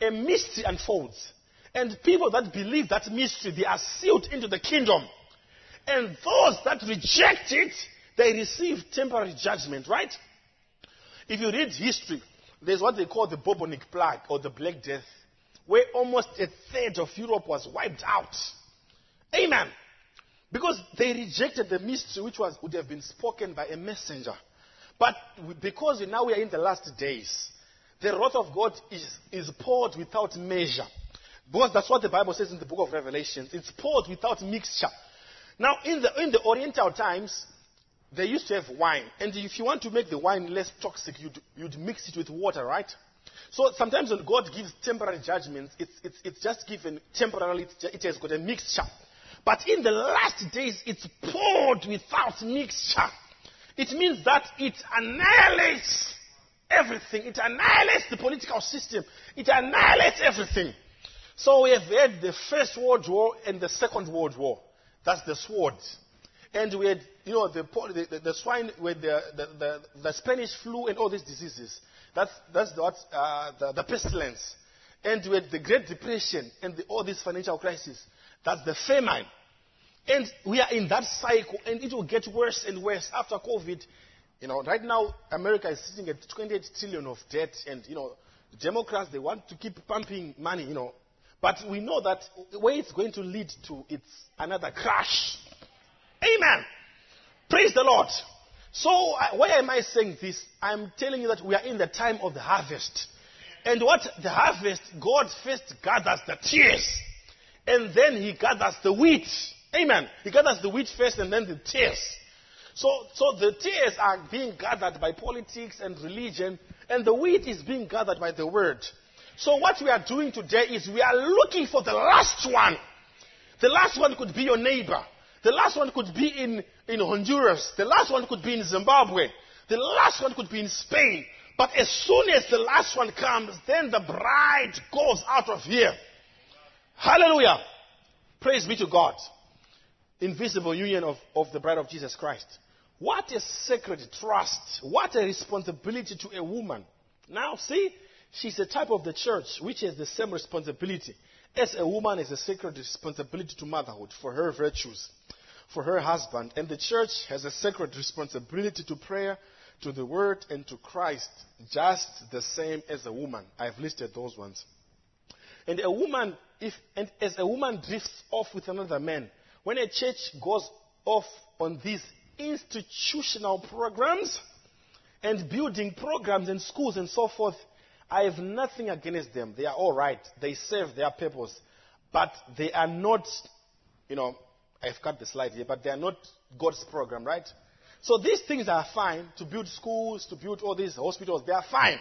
a mystery unfolds. And people that believe that mystery, they are sealed into the kingdom. And those that reject it, they receive temporary judgment, right? If you read history, there's what they call the bubonic plague or the Black Death, where almost a third of Europe was wiped out. Amen. Because they rejected the mystery which was, would have been spoken by a messenger. But because now we are in the last days, the wrath of God is, is poured without measure. Because that's what the Bible says in the book of Revelation. It's poured without mixture. Now, in the, in the Oriental times, they used to have wine. And if you want to make the wine less toxic, you'd, you'd mix it with water, right? So sometimes when God gives temporary judgments, it's, it's, it's just given temporarily, it has got a mixture. But in the last days, it's poured without mixture. It means that it annihilates everything. It annihilates the political system. It annihilates everything. So we have had the First World War and the Second World War. That's the sword. And we had, you know, the, the, the swine with the, the, the, Spanish flu and all these diseases. That's, that's what, uh, the, the pestilence. And we had the Great Depression and the, all these financial crises. That's the famine. And we are in that cycle, and it will get worse and worse after COVID. You know, right now, America is sitting at 28 trillion of debt, and, you know, Democrats, they want to keep pumping money, you know. But we know that where it's going to lead to, it's another crash. Amen. Praise the Lord. So, uh, why am I saying this? I'm telling you that we are in the time of the harvest. And what the harvest, God first gathers the tares and then he gathers the wheat. Amen. He gathers the wheat first and then the tares. So, so the tares are being gathered by politics and religion, and the wheat is being gathered by the word. So what we are doing today is we are looking for the last one. The last one could be your neighbor. The last one could be in, in Honduras. The last one could be in Zimbabwe. The last one could be in Spain. But as soon as the last one comes, then the bride goes out of here. Hallelujah. Praise be to God. Invisible union of, of the bride of Jesus Christ. What a sacred trust. What a responsibility to a woman. Now, see, she's a type of the church which has the same responsibility. As a woman has a sacred responsibility to motherhood for her virtues, for her husband. And the church has a sacred responsibility to prayer, to the word, and to Christ, just the same as a woman. I've listed those ones. And a woman, if, and as a woman drifts off with another man, when a church goes off on these institutional programs and building programs and schools and so forth, I have nothing against them. They are all right. They serve their purpose. But they are not, you know, I've cut the slide here, but they are not God's program, right? So these things are fine to build schools, to build all these hospitals. They are fine.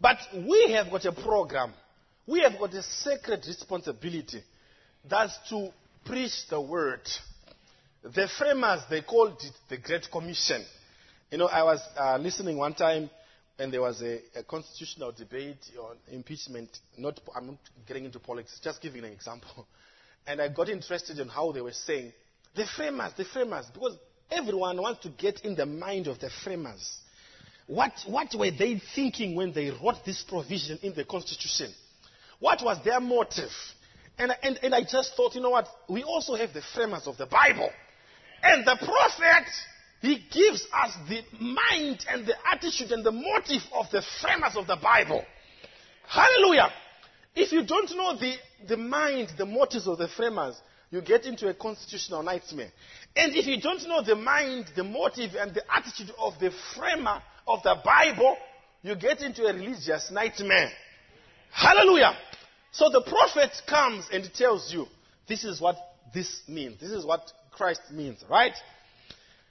But we have got a program we have got a sacred responsibility that's to preach the word. The framers, they called it the Great Commission. You know, I was uh, listening one time and there was a, a, constitutional debate on impeachment. Not, I'm not getting into politics, just giving an example. And I got interested in how they were saying, the framers, the framers, because everyone wants to get in the mind of the framers. What, what were they thinking when they wrote this provision in the Constitution? What was their motive? And, and, and I just thought, you know what? We also have the framers of the Bible. And the prophet, he gives us the mind and the attitude and the motive of the framers of the Bible. Hallelujah. If you don't know the, the mind, the motives of the framers, you get into a constitutional nightmare. And if you don't know the mind, the motive, and the attitude of the framer of the Bible, you get into a religious nightmare. Hallelujah. So the prophet comes and tells you, this is what this means. This is what Christ means, right?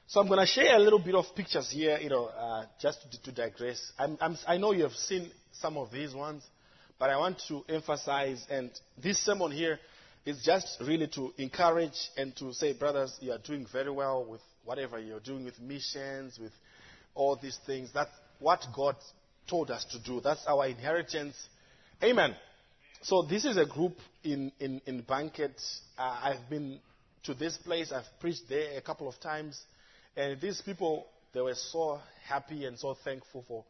So I'm going to share a little bit of pictures here, you know, uh, just to, to digress. I'm, I'm, i know you have seen some of these ones, but I want to emphasize, and this sermon here is just really to encourage and to say, brothers, you are doing very well with whatever you're doing with missions, with all these things. That's what God told us to do. That's our inheritance. Amen. So this is a group in, in, in Banket. Uh, I've been to this place. I've preached there a couple of times. And these people, they were so happy and so thankful for,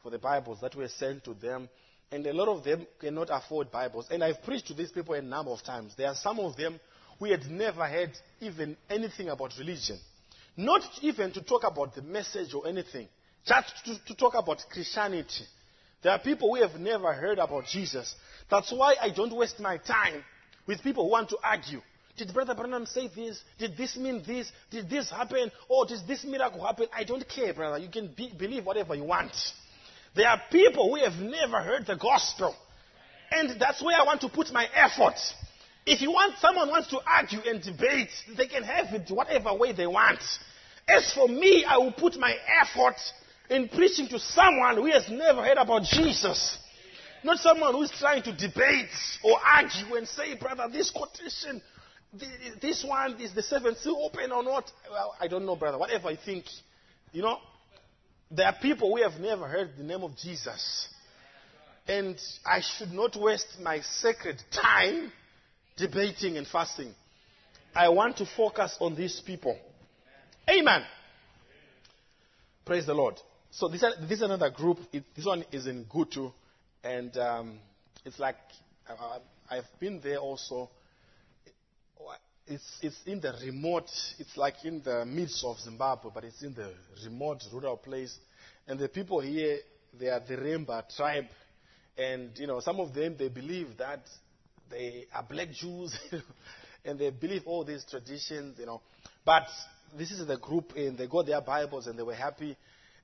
for the Bibles that were sent to them. And a lot of them cannot afford Bibles. And I've preached to these people a number of times. There are some of them who had never heard even anything about religion. Not even to talk about the message or anything. Just to, to talk about Christianity. There are people who have never heard about Jesus. That's why I don't waste my time with people who want to argue. Did Brother Branham say this? Did this mean this? Did this happen? Or did this miracle happen? I don't care, brother. You can be, believe whatever you want. There are people who have never heard the gospel. And that's where I want to put my effort. If you want someone wants to argue and debate, they can have it whatever way they want. As for me, I will put my effort in preaching to someone who has never heard about Jesus. Not someone who is trying to debate or argue and say, brother, this quotation, this one is the seventh seal open or not. Well, I don't know, brother. Whatever you think. You know, there are people who have never heard the name of Jesus. And I should not waste my sacred time debating and fasting. I want to focus on these people. Amen. Praise the Lord. So this, this is another group. It, this one is in Gutu. And um, it's like, uh, I've been there also. It's, it's in the remote, it's like in the midst of Zimbabwe, but it's in the remote rural place. And the people here, they are the Remba tribe. And, you know, some of them, they believe that they are black Jews. and they believe all these traditions, you know. But this is the group, and they got their Bibles, and they were happy.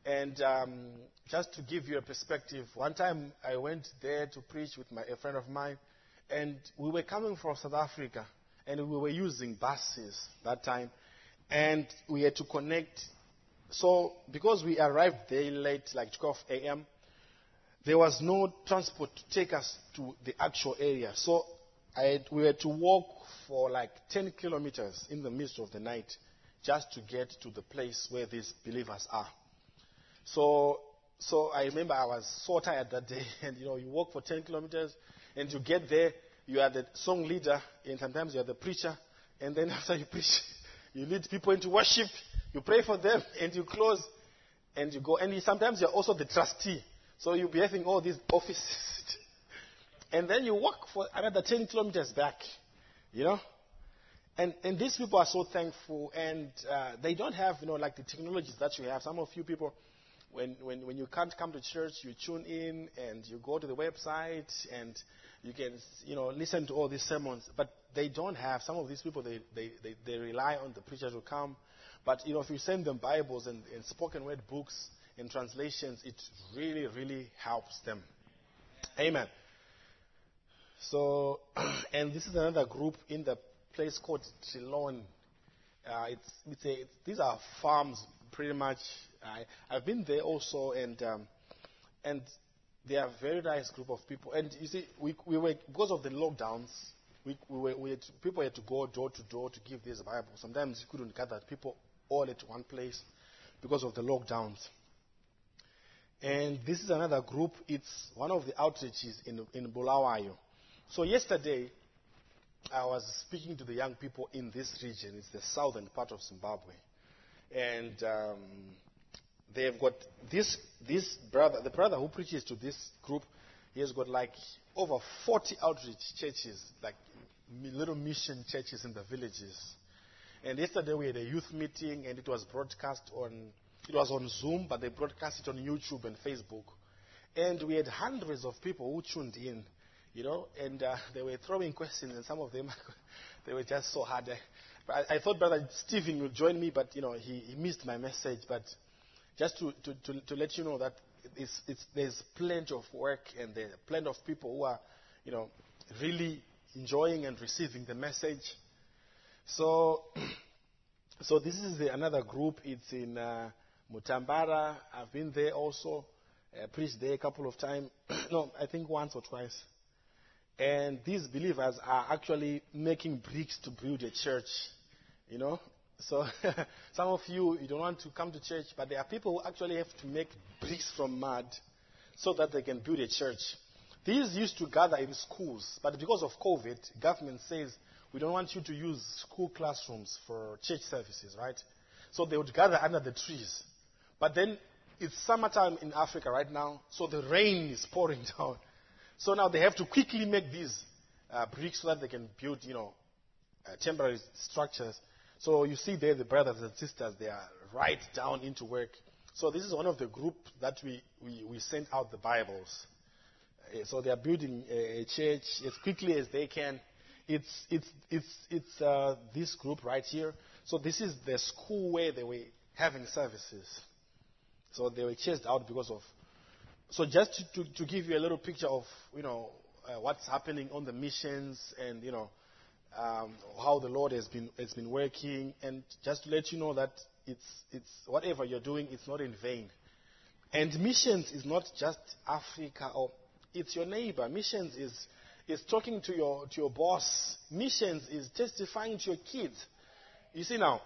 And um, just to give you a perspective, one time I went there to preach with my, a friend of mine, and we were coming from South Africa, and we were using buses that time, and we had to connect. So, because we arrived there late, like 12 a.m., there was no transport to take us to the actual area. So, had, we had to walk for like 10 kilometers in the midst of the night just to get to the place where these believers are. So, so I remember I was so tired that day, and you know, you walk for 10 kilometers, and you get there, you are the song leader, and sometimes you are the preacher, and then after you preach, you lead people into worship, you pray for them, and you close, and you go. And sometimes you're also the trustee, so you'll be having all these offices. and then you walk for another 10 kilometers back, you know? And, and these people are so thankful, and uh, they don't have, you know, like the technologies that you have. Some of you people, when, when, when you can't come to church, you tune in and you go to the website and you can, you know, listen to all these sermons. But they don't have, some of these people, they, they, they, they rely on the preacher to come. But, you know, if you send them Bibles and, and spoken word books and translations, it really, really helps them. Amen. So, and this is another group in the place called Trelawney. Uh, it's, it's a, it's, these are farms, pretty much. I, I've been there also, and um, and they are a very nice group of people. And you see, we, we were because of the lockdowns, we, we, were, we had to, people had to go door to door to give this Bible. Sometimes you couldn't gather people all at one place because of the lockdowns. And this is another group. It's one of the outreaches in, in Bulawayo. So yesterday, I was speaking to the young people in this region. It's the southern part of Zimbabwe. And um, they've got this, this brother, the brother who preaches to this group, he has got like over 40 outreach churches, like little mission churches in the villages. And yesterday we had a youth meeting and it was broadcast on, it was on Zoom, but they broadcast it on YouTube and Facebook. And we had hundreds of people who tuned in you know, and uh, they were throwing questions, and some of them, they were just so hard. I, I, thought Brother Stephen would join me, but, you know, he, he missed my message. But just to, to, to, to let you know that it's, it's, there's plenty of work and there's plenty of people who are, you know, really enjoying and receiving the message. So, so this is the, another group. It's in uh, Mutambara. I've been there also. Uh, preached there a couple of times. no, I think once or twice. And these believers are actually making bricks to build a church. You know? So some of you, you don't want to come to church, but there are people who actually have to make bricks from mud so that they can build a church. These used to gather in schools, but because of COVID, government says we don't want you to use school classrooms for church services, right? So they would gather under the trees. But then it's summertime in Africa right now, so the rain is pouring down. So now they have to quickly make these uh, bricks so that they can build, you know, uh, temporary structures. So you see there the brothers and sisters, they are right down into work. So this is one of the group that we, we, we sent out the Bibles. Uh, so they are building a, church as quickly as they can. It's, it's, it's, it's uh, this group right here. So this is the school where they were having services. So they were chased out because of so just to, to, give you a little picture of, you know, uh, what's happening on the missions and, you know, um, how the Lord has been, has been working and just to let you know that it's, it's, whatever you're doing, it's not in vain. And missions is not just Africa or it's your neighbor. Missions is, is talking to your, to your boss. Missions is testifying to your kids. You see now,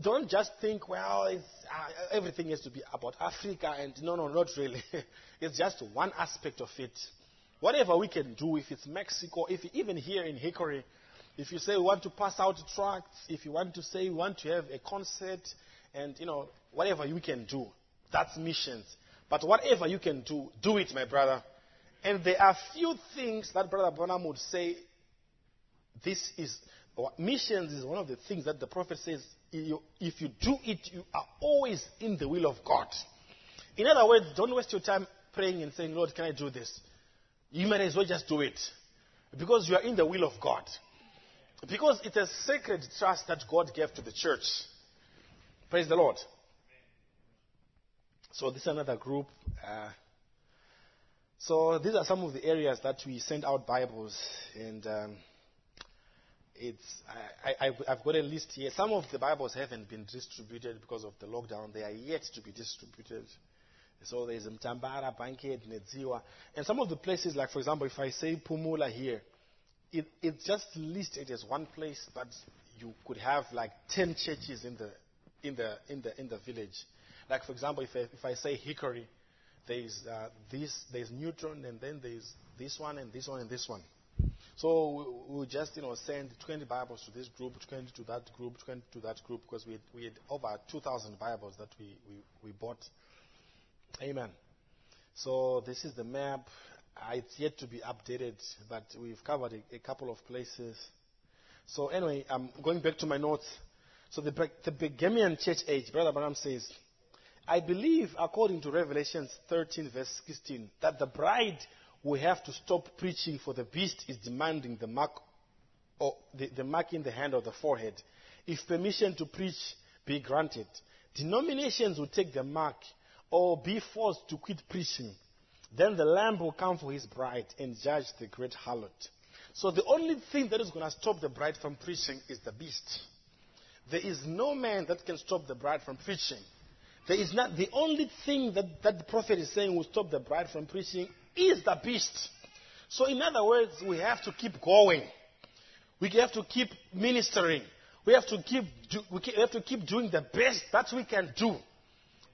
don't just think, well, uh, everything has to be about Africa, and no, no, not really. it's just one aspect of it. Whatever we can do, if it's Mexico, if even here in Hickory, if you say we want to pass out tracts, if you want to say we want to have a concert, and you know, whatever you can do, that's missions. But whatever you can do, do it, my brother. And there are few things that Brother Branham would say. This is missions is one of the things that the prophet says if you do it, you are always in the will of God. In other words, don't waste your time praying and saying, Lord, can I do this? You might as well just do it. Because you are in the will of God. Because it's a sacred trust that God gave to the church. Praise the Lord. So this is another group. Uh, so these are some of the areas that we send out Bibles and. Um, it's I, have got a list here. Some of the Bibles haven't been distributed because of the lockdown. They are yet to be distributed. So there's Mtambara, Banket, Nedziwa. And some of the places, like for example, if I say Pumula here, it, it's just listed as one place, but you could have like 10 churches in the, in the, in the, in the village. Like for example, if I, if I say Hickory, there's uh, this, there's Newton, and then there's this one, and this one, and this one. So we, we just, you know, send 20 Bibles to this group, 20 to that group, 20 to that group, because we had, we had over 2,000 Bibles that we, we, we bought. Amen. So this is the map. Uh, it's yet to be updated, but we've covered a, a, couple of places. So anyway, I'm going back to my notes. So the, the Pergamean church age, Brother Branham says, I believe, according to Revelation 13, verse 16, that the bride will have to stop preaching for the beast is demanding the mark or the, the mark in the hand of the forehead. If permission to preach be granted, denominations will take the mark or be forced to quit preaching. Then the Lamb will come for his bride and judge the great harlot. So the only thing that is going to stop the bride from preaching is the beast. There is no man that can stop the bride from preaching. There is not the only thing that, that the prophet is saying will stop the bride from preaching is the beast. So, in other words, we have to keep going. We have to keep ministering. We have to keep, do, we have to keep doing the best that we can do.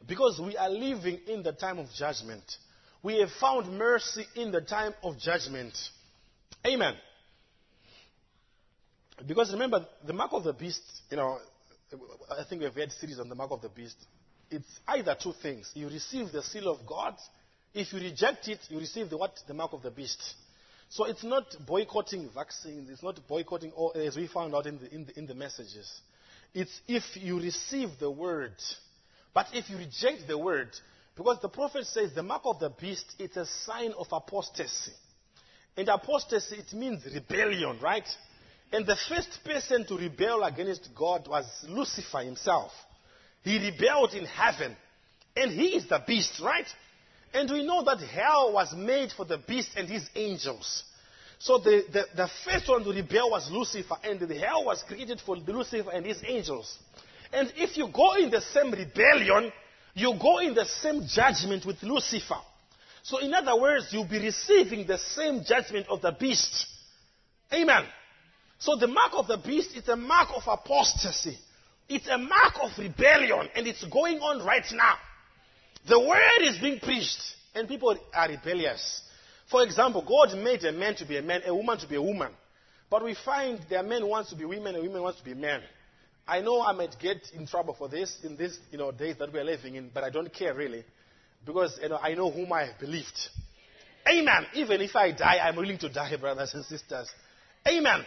Because we are living in the time of judgment. We have found mercy in the time of judgment. Amen. Because remember, the mark of the beast, you know, I think we've had series on the mark of the beast. It's either two things. You receive the seal of God. If you reject it, you receive the what? The mark of the beast. So it's not boycotting vaccines. It's not boycotting, all, as we found out in the, in the, in the messages. It's if you receive the word. But if you reject the word, because the prophet says the mark of the beast, it's a sign of apostasy. And apostasy, it means rebellion, right? And the first person to rebel against God was Lucifer himself. He rebelled in heaven. And he is the beast, right? And we know that hell was made for the beast and his angels. So the, the, the, first one to rebel was Lucifer, and the hell was created for Lucifer and his angels. And if you go in the same rebellion, you go in the same judgment with Lucifer. So in other words, you'll be receiving the same judgment of the beast. Amen. So the mark of the beast is a mark of apostasy. It's a mark of rebellion, and it's going on right now. The word is being preached, and people are rebellious. For example, God made a man to be a man, a woman to be a woman. But we find there are men who want to be women, and women want to be men. I know I might get in trouble for this in these you know, days that we're living in, but I don't care really. Because you know, I know whom I have believed. Amen. Even if I die, I'm willing to die, brothers and sisters. Amen.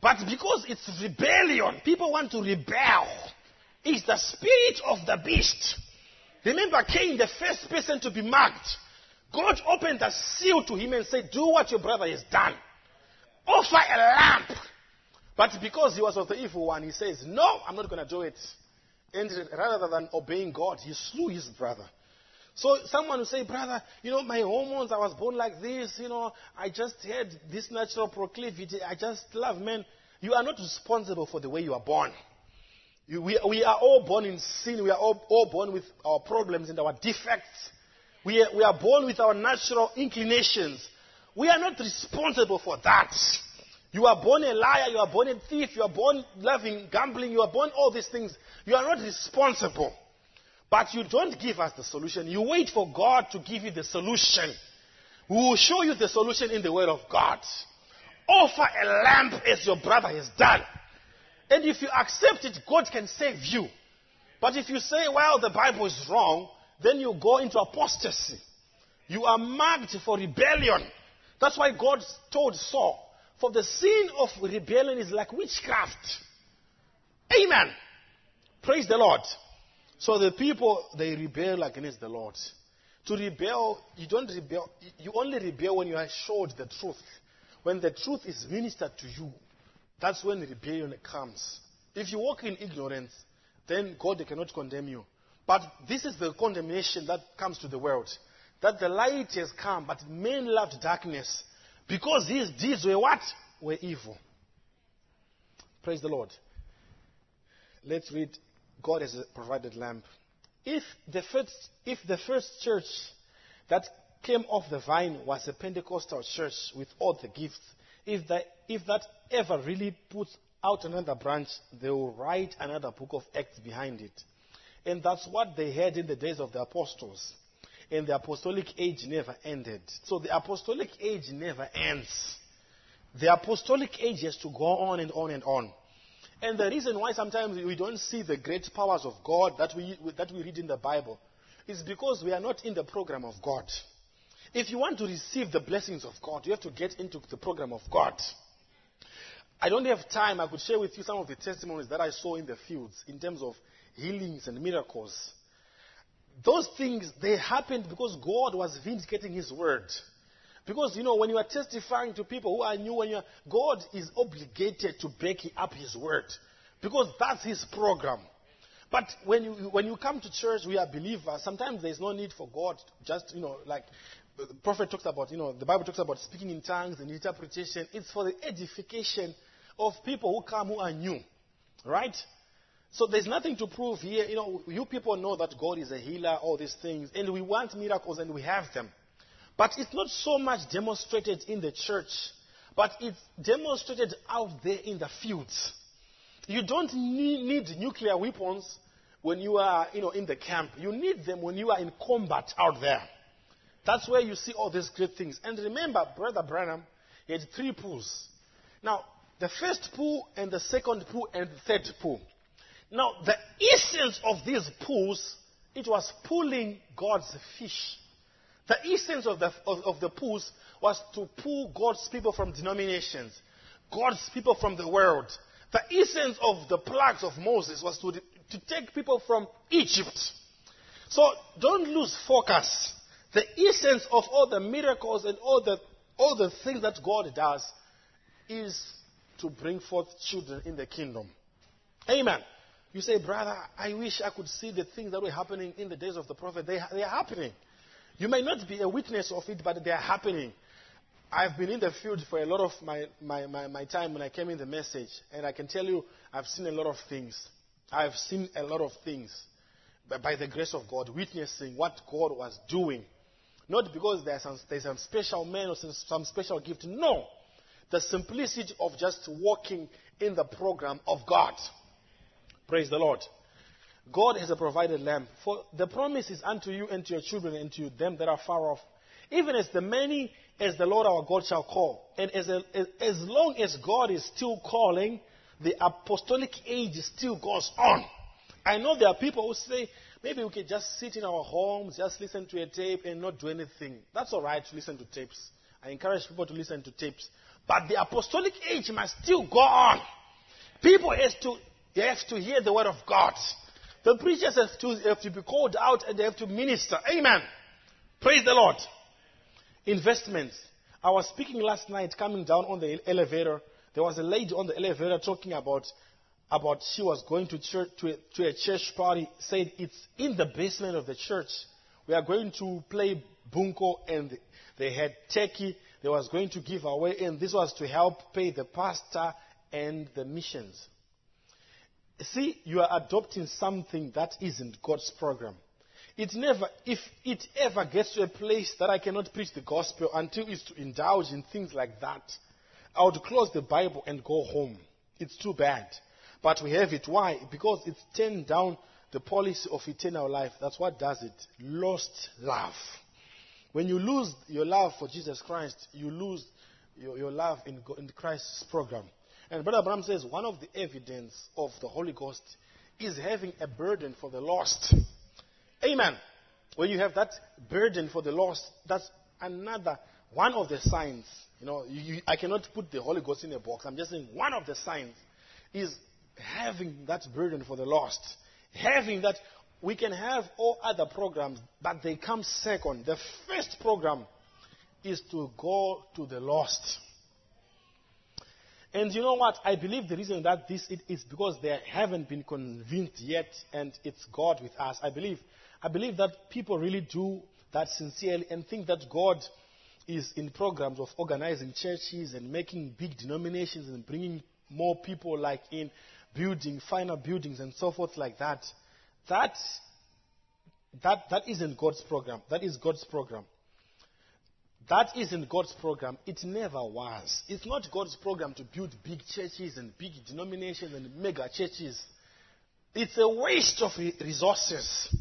But because it's rebellion, people want to rebel. It's the spirit of the beast. Remember Cain, the first person to be marked. God opened the seal to him and said, Do what your brother has done. Offer a lamp. But because he was of the evil one, he says, No, I'm not going to do it. And rather than obeying God, he slew his brother. So someone will say, brother, you know, my hormones, I was born like this, you know, I just had this natural proclivity, I just love men. You are not responsible for the way you are born. You, we, we are all born in sin. We are all, all born with our problems and our defects. We are, we are born with our natural inclinations. We are not responsible for that. You are born a liar, you are born a thief, you are born loving gambling, you are born all these things. You are not responsible. But you don't give us the solution. You wait for God to give you the solution. We will show you the solution in the Word of God. Offer a lamp as your brother has done. And if you accept it, God can save you. But if you say, well, the Bible is wrong, then you go into apostasy. You are marked for rebellion. That's why God told Saul, for the sin of rebellion is like witchcraft. Amen. Praise the Lord. So the people, they rebel against the Lord. To rebel, you don't rebel, you only rebel when you are showed the truth. When the truth is ministered to you, that's when rebellion comes. If you walk in ignorance, then God cannot condemn you. But this is the condemnation that comes to the world. That the light has come, but men loved darkness because his deeds were what? Were evil. Praise the Lord. Let's read God has provided lamp. If the first, if the first church that came off the vine was a Pentecostal church with all the gifts, if that, if that ever really puts out another branch, they will write another book of Acts behind it. And that's what they had in the days of the apostles. And the apostolic age never ended. So the apostolic age never ends. The apostolic age has to go on and on and on. And the reason why sometimes we don't see the great powers of God that we, that we read in the Bible is because we are not in the program of God. If you want to receive the blessings of God, you have to get into the program of God. I don't have time. I could share with you some of the testimonies that I saw in the fields in terms of healings and miracles. Those things, they happened because God was vindicating His word. Because, you know, when you are testifying to people who are new, when you are, God is obligated to back up His word. Because that's His program. But when you, when you come to church, we are believers. Sometimes there's no need for God just, you know, like the prophet talks about, you know, the Bible talks about speaking in tongues and interpretation. It's for the edification of people who come who are new. Right? So there's nothing to prove here. You know, you people know that God is a healer, all these things, and we want miracles and we have them. But it's not so much demonstrated in the church. but it's demonstrated out there in the fields. You don't need, nuclear weapons when you are, you know, in the camp. You need them when you are in combat out there. That's where you see all these great things. And remember, Brother Branham, he had three pulls. Now, the first pull and the second pull and the third pull. Now, the essence of these pulls, it was pulling God's fish. The essence of the, of, of the pulls was to pull God's people from denominations, God's people from the world. The essence of the plagues of Moses was to, to take people from Egypt. So don't lose focus. The essence of all the miracles and all the, all the things that God does is to bring forth children in the kingdom. Amen. You say, brother, I wish I could see the things that were happening in the days of the prophet. They, they are happening. You may not be a witness of it, but they are happening. I've been in the field for a lot of my, my, my, my, time when I came in the message, and I can tell you I've seen a lot of things. I've seen a lot of things by, by the grace of God, witnessing what God was doing. Not because there's some, there's some special man or some, some special gift. No. The simplicity of just walking in the program of God. Praise the Lord. God has a provided lamb. For the promise is unto you and to your children and to them that are far off. Even as the many as the Lord our God shall call. And as, a, as, as long as God is still calling, the apostolic age still goes on. I know there are people who say, maybe we can just sit in our homes, just listen to a tape and not do anything. That's all right to listen to tapes. I encourage people to listen to tapes. But the apostolic age must still go on. People have to, they have to hear the word of God. The preachers have to, have to be called out and they have to minister. Amen. Praise the Lord. Investments. I was speaking last night coming down on the elevator. There was a lady on the elevator talking about about she was going to church to a, to a church party. Said it's in the basement of the church. We are going to play bunko, and they had turkey. They was going to give away, and this was to help pay the pastor and the missions. See, you are adopting something that isn't God's program. It never, if it ever gets to a place that I cannot preach the gospel until it's to indulge in things like that, I would close the Bible and go home. It's too bad. But we have it. Why? Because it's turned down the policy of eternal life. That's what does it. Lost love. When you lose your love for Jesus Christ, you lose your, your love in, in Christ's program. And Brother Branham says one of the evidence of the Holy Ghost is having a burden for the lost. Amen. When you have that burden for the lost, that's another one of the signs. You know, you, I cannot put the Holy Ghost in a box. I'm just saying one of the signs is having that burden for the lost. Having that, we can have all other programs, but they come second. The first program is to go to the lost. And you know what? I believe the reason that this is because they haven't been convinced yet, and it's God with us. I believe I believe that people really do that sincerely and think that God is in programs of organizing churches and making big denominations and bringing more people like in building finer buildings and so forth like that. That that that isn't God's program. That is God's program. That isn't God's program. It never was. It's not God's program to build big churches and big denominations and mega churches. It's a waste of resources.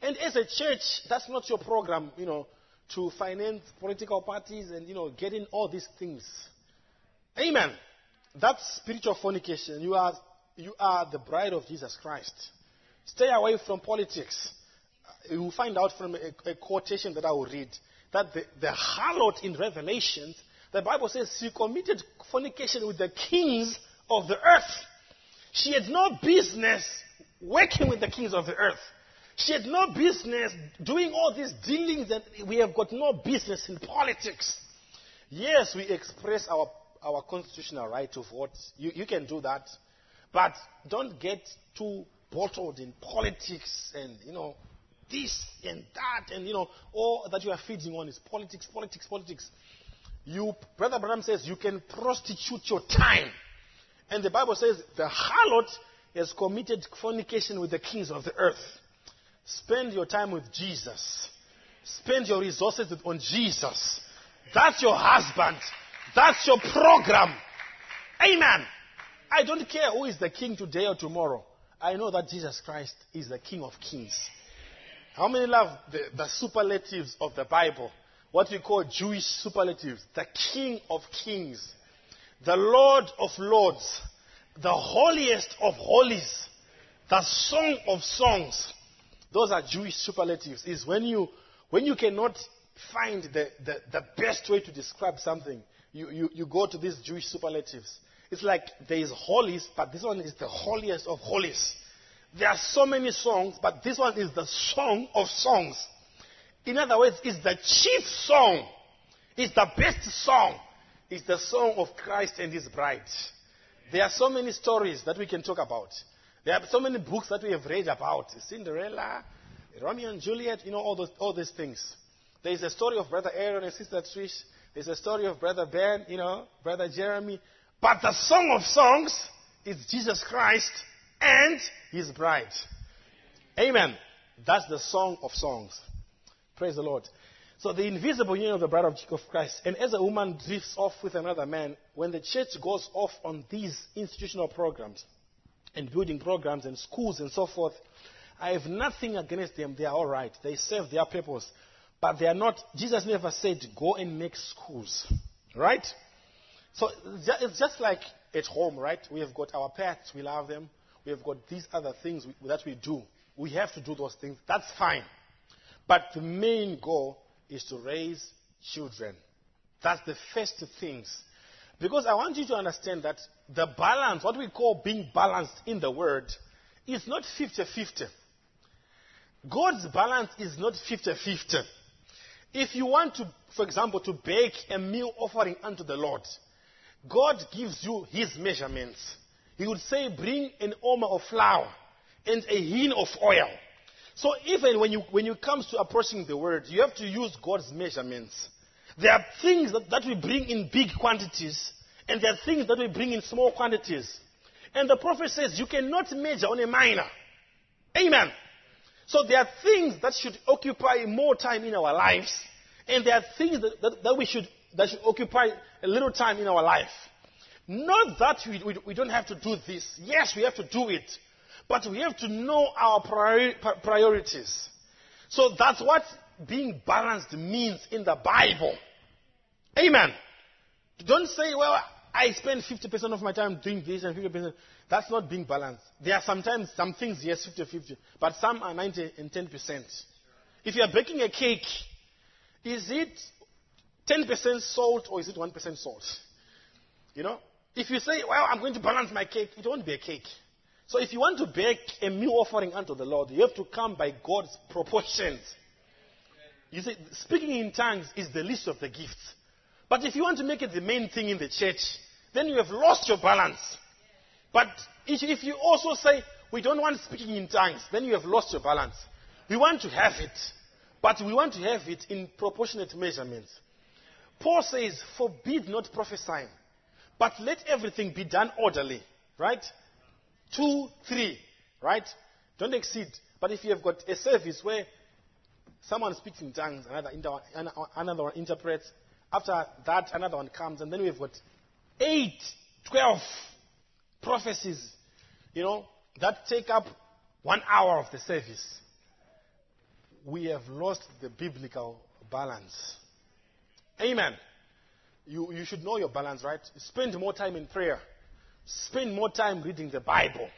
And as a church, that's not your program, you know, to finance political parties and, you know, getting all these things. Amen. That's spiritual fornication. You are, you are the bride of Jesus Christ. Stay away from politics. You will find out from a, a quotation that I will read that the, the harlot in Revelations, the Bible says she committed fornication with the kings of the earth. She had no business working with the kings of the earth. She had no business doing all these dealings, and we have got no business in politics. Yes, we express our, our constitutional right to vote. You, you can do that. But don't get too bottled in politics and, you know, this and that, and, you know, all that you are feeding on is politics, politics, politics. You, Brother Branham says, you can prostitute your time. And the Bible says the harlot has committed fornication with the kings of the earth. Spend your time with Jesus. Spend your resources on Jesus. That's your husband. That's your program. Amen. I don't care who is the king today or tomorrow. I know that Jesus Christ is the King of Kings. How many love the, the superlatives of the Bible? What we call Jewish superlatives. The King of Kings, the Lord of Lords, the holiest of holies, the Song of Songs. Those are Jewish superlatives. Is when you when you cannot find the, the, the best way to describe something, you, you, you go to these Jewish superlatives. It's like there is holies, but this one is the holiest of holies. There are so many songs, but this one is the song of songs. In other words, it's the chief song. It's the best song. It's the song of Christ and his bride. There are so many stories that we can talk about. There are so many books that we have read about. Cinderella, Romeo and Juliet, you know, all, those, all these things. There is a story of Brother Aaron and Sister Trish. There's a story of Brother Ben, you know, Brother Jeremy. But the Song of Songs is Jesus Christ and His bride. Amen. That's the Song of Songs. Praise the Lord. So the invisible union of the bride of Jesus Christ. And as a woman drifts off with another man, when the church goes off on these institutional programs and building programs and schools and so forth, I have nothing against them. They are all right. They serve their purpose. But they are not, Jesus never said, go and make schools. Right? So it's just like at home, right? We have got our pets, we love them. We have got these other things that we do. We have to do those things. That's fine. But the main goal is to raise children. That's the first things. Because I want you to understand that the balance, what we call being balanced in the word, is not 50 50. God's balance is not 50 50. If you want to, for example, to bake a meal offering unto the Lord, God gives you his measurements. He would say, bring an omer of flour and a hin of oil. So even when you, when you comes to approaching the word, you have to use God's measurements. There are things that, that we bring in big quantities, and there are things that we bring in small quantities. And the prophet says you cannot measure on a minor. Amen. So there are things that should occupy more time in our lives, and there are things that, that, that we should that should occupy a little time in our life. Not that we, we, we, don't have to do this. Yes, we have to do it. But we have to know our priori- priorities. So that's what being balanced means in the Bible. Amen. Don't say, well, I spend 50% of my time doing this and 50%. That's not being balanced. There are sometimes some things, yes, 50 50, but some are 90 and 10%. If you are baking a cake, is it 10% salt or is it 1% salt? You know? If you say, well, I'm going to balance my cake, it won't be a cake. So if you want to bake a meal offering unto the Lord, you have to come by God's proportions. You see, speaking in tongues is the least of the gifts. But if you want to make it the main thing in the church, then you have lost your balance. But if you also say, we don't want speaking in tongues, then you have lost your balance. We want to have it, but we want to have it in proportionate measurements. Paul says, forbid not prophesying, but let everything be done orderly. Right? Two, three. Right? Don't exceed. But if you have got a service where someone speaks in tongues, another, another one interprets, after that, another one comes, and then we've got eight, twelve prophecies, you know, that take up one hour of the service. We have lost the biblical balance. Amen. You, you should know your balance, right? Spend more time in prayer. Spend more time reading the Bible.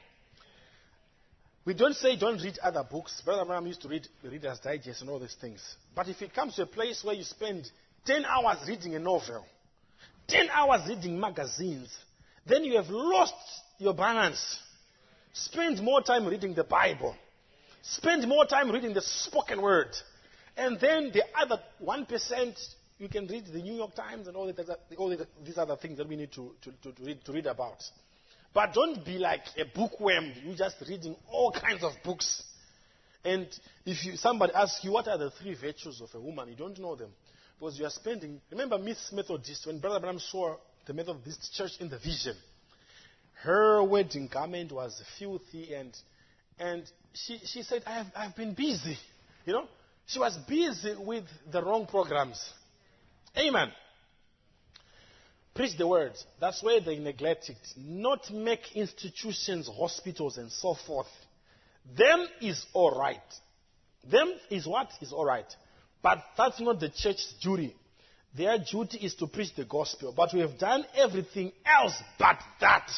We don't say don't read other books. Brother Branham used to read the Reader's Digest and all these things. But if it comes to a place where you spend 10 hours reading a novel, 10 hours reading magazines, then you have lost your balance. Spend more time reading the Bible. Spend more time reading the spoken word. And then the other 1%, you can read the New York Times and all, the, all the, these other things that we need to, to, to, read, to read about. But don't be like a bookworm. You're just reading all kinds of books. And if you, somebody asks you, what are the three virtues of a woman? You don't know them. Because you are spending. Remember Miss Methodist, when Brother Branham saw the Methodist church in the vision, her wedding garment was filthy and, and she, she said, I have, I have been busy. You know, she was busy with the wrong programs. Amen. Preach the word. That's where they neglect it. Not make institutions, hospitals, and so forth. Them is all right. Them is what is all right. But that's not the church's duty. Their duty is to preach the gospel. But we have done everything else but that.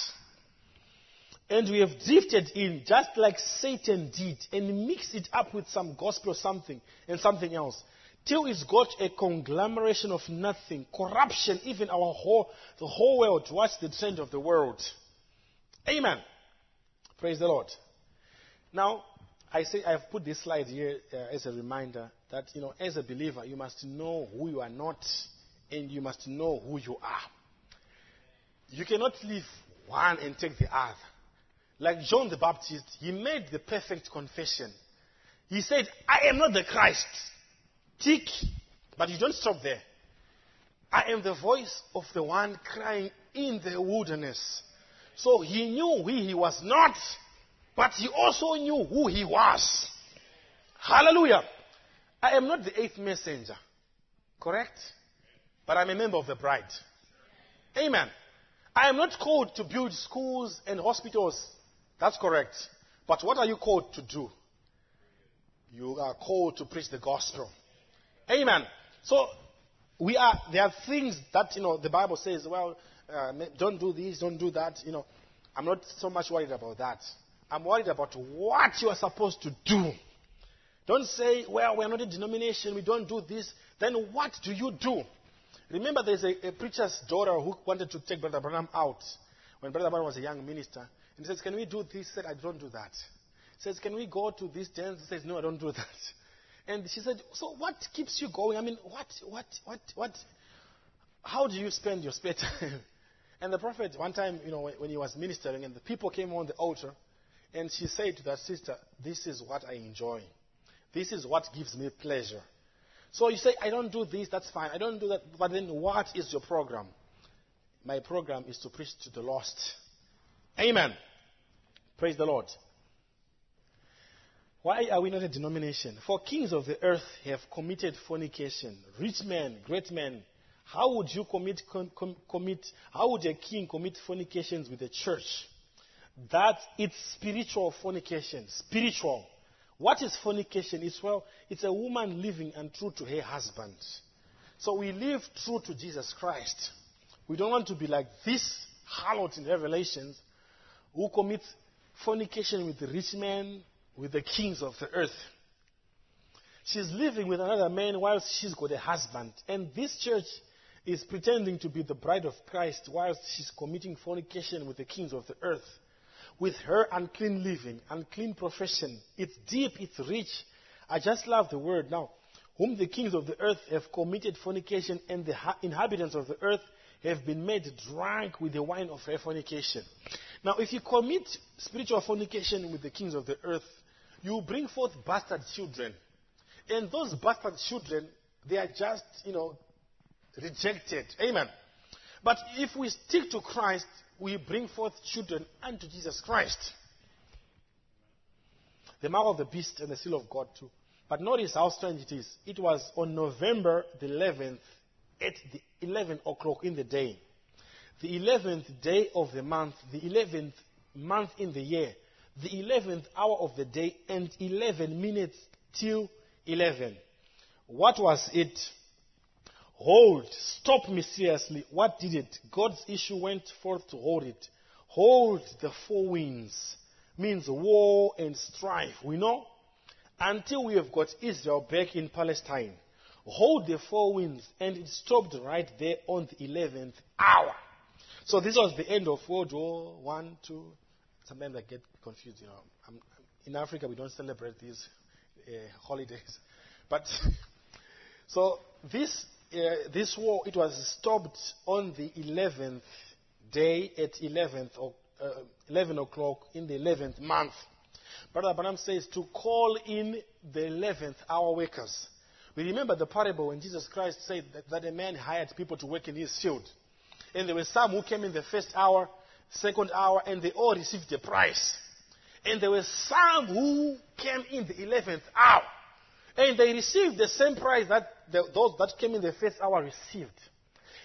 And we have drifted in just like Satan did and mixed it up with some gospel or something and something else. Till it's got a conglomeration of nothing, corruption, even our whole, the whole world. Watch the trend of the world. Amen. Praise the Lord. Now, I say I've put this slide here uh, as a reminder that you know, as a believer, you must know who you are not, and you must know who you are. You cannot leave one and take the other. Like John the Baptist, he made the perfect confession. He said, "I am not the Christ." Tick, but you don't stop there. I am the voice of the one crying in the wilderness. So he knew who he was not but he also knew who he was. Hallelujah. I am not the eighth messenger. Correct? But I'm a member of the bride. Amen. I am not called to build schools and hospitals. That's correct. But what are you called to do? You are called to preach the gospel. Amen. So we are. There are things that you know the Bible says. Well, uh, don't do this, don't do that. You know, I'm not so much worried about that. I'm worried about what you are supposed to do. Don't say, well, we're not a denomination, we don't do this. Then what do you do? Remember, there's a, a preacher's daughter who wanted to take Brother Branham out when Brother Branham was a young minister. And he says, Can we do this? He said, I don't do that. He says, Can we go to this dance? He says, No, I don't do that. And she said, So what keeps you going? I mean, what, what, what, what? How do you spend your spare time? and the prophet, one time, you know, when he was ministering, and the people came on the altar, and she said to that sister, This is what I enjoy. This is what gives me pleasure. So you say, I don't do this, that's fine. I don't do that. But then what is your program? My program is to preach to the lost. Amen. Praise the Lord. Why are we not a denomination? For kings of the earth have committed fornication. Rich men, great men. How would you commit, com, commit how would a king commit fornications with the church? that it's spiritual fornication. Spiritual. What is fornication? It's well, it's a woman living untrue to her husband. So we live true to Jesus Christ. We don't want to be like this harlot in Revelations who commit fornication with rich men, with the kings of the earth. She's living with another man whilst she's got a husband. And this church is pretending to be the bride of Christ whilst she's committing fornication with the kings of the earth with her unclean living, unclean profession. It's deep, it's rich. I just love the word. Now, whom the kings of the earth have committed fornication, and the inhabitants of the earth have been made drunk with the wine of their fornication. Now, if you commit spiritual fornication with the kings of the earth, you bring forth bastard children. And those bastard children, they are just, you know, rejected. Amen. But if we stick to Christ, we bring forth children unto Jesus Christ. The mark of the beast and the seal of God too. But notice how strange it is. It was on November the 11th at the 11 o'clock in the day. The 11th day of the month, the 11th month in the year, the 11th hour of the day, and 11 minutes till 11. What was it? Hold, stop me seriously. What did it? God's issue went forth to hold it. Hold the four winds means war and strife. We know until we have got Israel back in Palestine. Hold the four winds, and it stopped right there on the 11th hour. So this was the end of World War One, two. Sometimes I get confused. You know, I'm, in Africa we don't celebrate these uh, holidays, but so this uh, this war, it was stopped on the 11th day at 11th or, uh, 11 o'clock in the 11th month. Brother Branham says to call in the 11th hour workers. We remember the parable when Jesus Christ said that, that a man hired people to work in his field. And there were some who came in the first hour, second hour, and they all received a price. And there were some who came in the 11th hour. And they received the same price that the, those that came in the first hour received.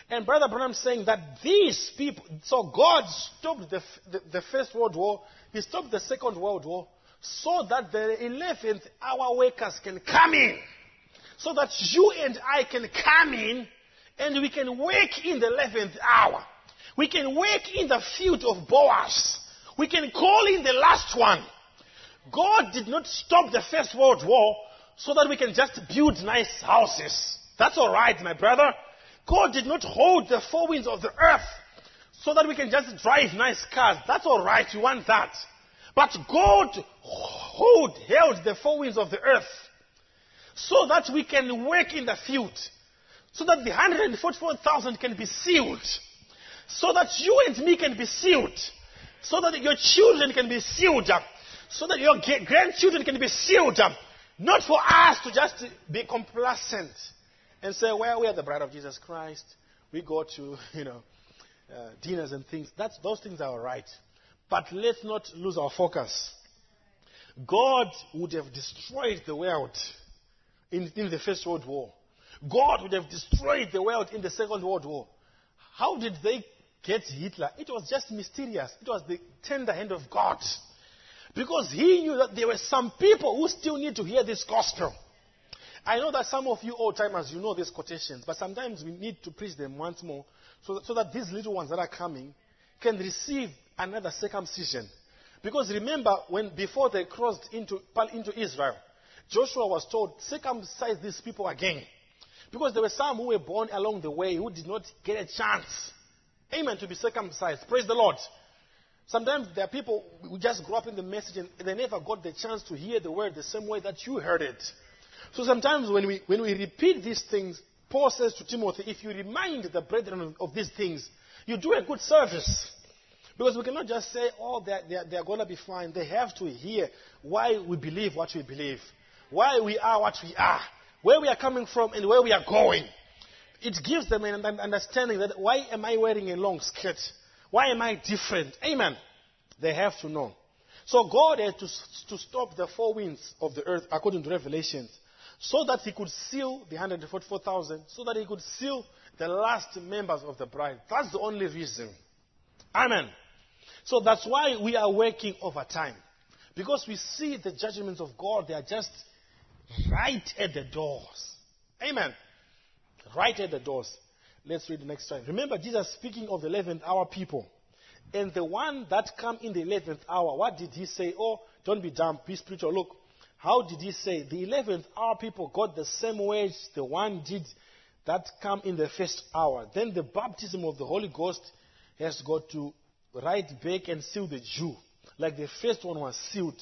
And Brother Branham saying that these people, so God stopped the, the, the First World War, He stopped the Second World War, so that the 11th hour workers can come in. So that you and I can come in and we can work in the 11th hour. We can work in the field of Boaz. We can call in the last one. God did not stop the First World War so that we can just build nice houses. That's alright, my brother. God did not hold the four winds of the earth so that we can just drive nice cars. That's alright, you want that. But God hold, held the four winds of the earth so that we can work in the field. So that the 144,000 can be sealed. So that you and me can be sealed. So that your children can be sealed up. So that your grandchildren can be sealed up. Not for us to just be complacent and say, well, we are the bride of Jesus Christ. We go to, you know, uh, dinners and things. That's, those things are all right. But let's not lose our focus. God would have destroyed the world in, in the First World War. God would have destroyed the world in the Second World War. How did they get Hitler? It was just mysterious. It was the tender hand of God. Because he knew that there were some people who still need to hear this gospel. I know that some of you old timers, you know these quotations, but sometimes we need to preach them once more so that, so that these little ones that are coming can receive another circumcision. Because remember, when before they crossed into, into Israel, Joshua was told, circumcise these people again. Because there were some who were born along the way who did not get a chance. Amen. To be circumcised. Praise the Lord. Sometimes there are people who just grew up in the message and they never got the chance to hear the word the same way that you heard it. So sometimes when we, when we repeat these things, Paul says to Timothy, if you remind the brethren of, these things, you do a good service. Because we cannot just say, oh, they're, they're, they're going to be fine. They have to hear why we believe what we believe, why we are what we are, where we are coming from, and where we are going. It gives them an understanding that why am I wearing a long skirt? Why am I different? Amen. They have to know. So God had to, to stop the four winds of the earth according to Revelations so that he could seal the 144,000, so that he could seal the last members of the bride. That's the only reason. Amen. So that's why we are working overtime. Because we see the judgments of God, they are just right at the doors. Amen. Right at the doors. Let's read the next time. Remember Jesus speaking of the 11th hour people. And the one that come in the 11th hour, what did he say? Oh, don't be dumb, be spiritual. Look, how did he say? The 11th hour people got the same wage the one did that come in the first hour. Then the baptism of the Holy Ghost has got to write back and seal the Jew. Like the first one was sealed.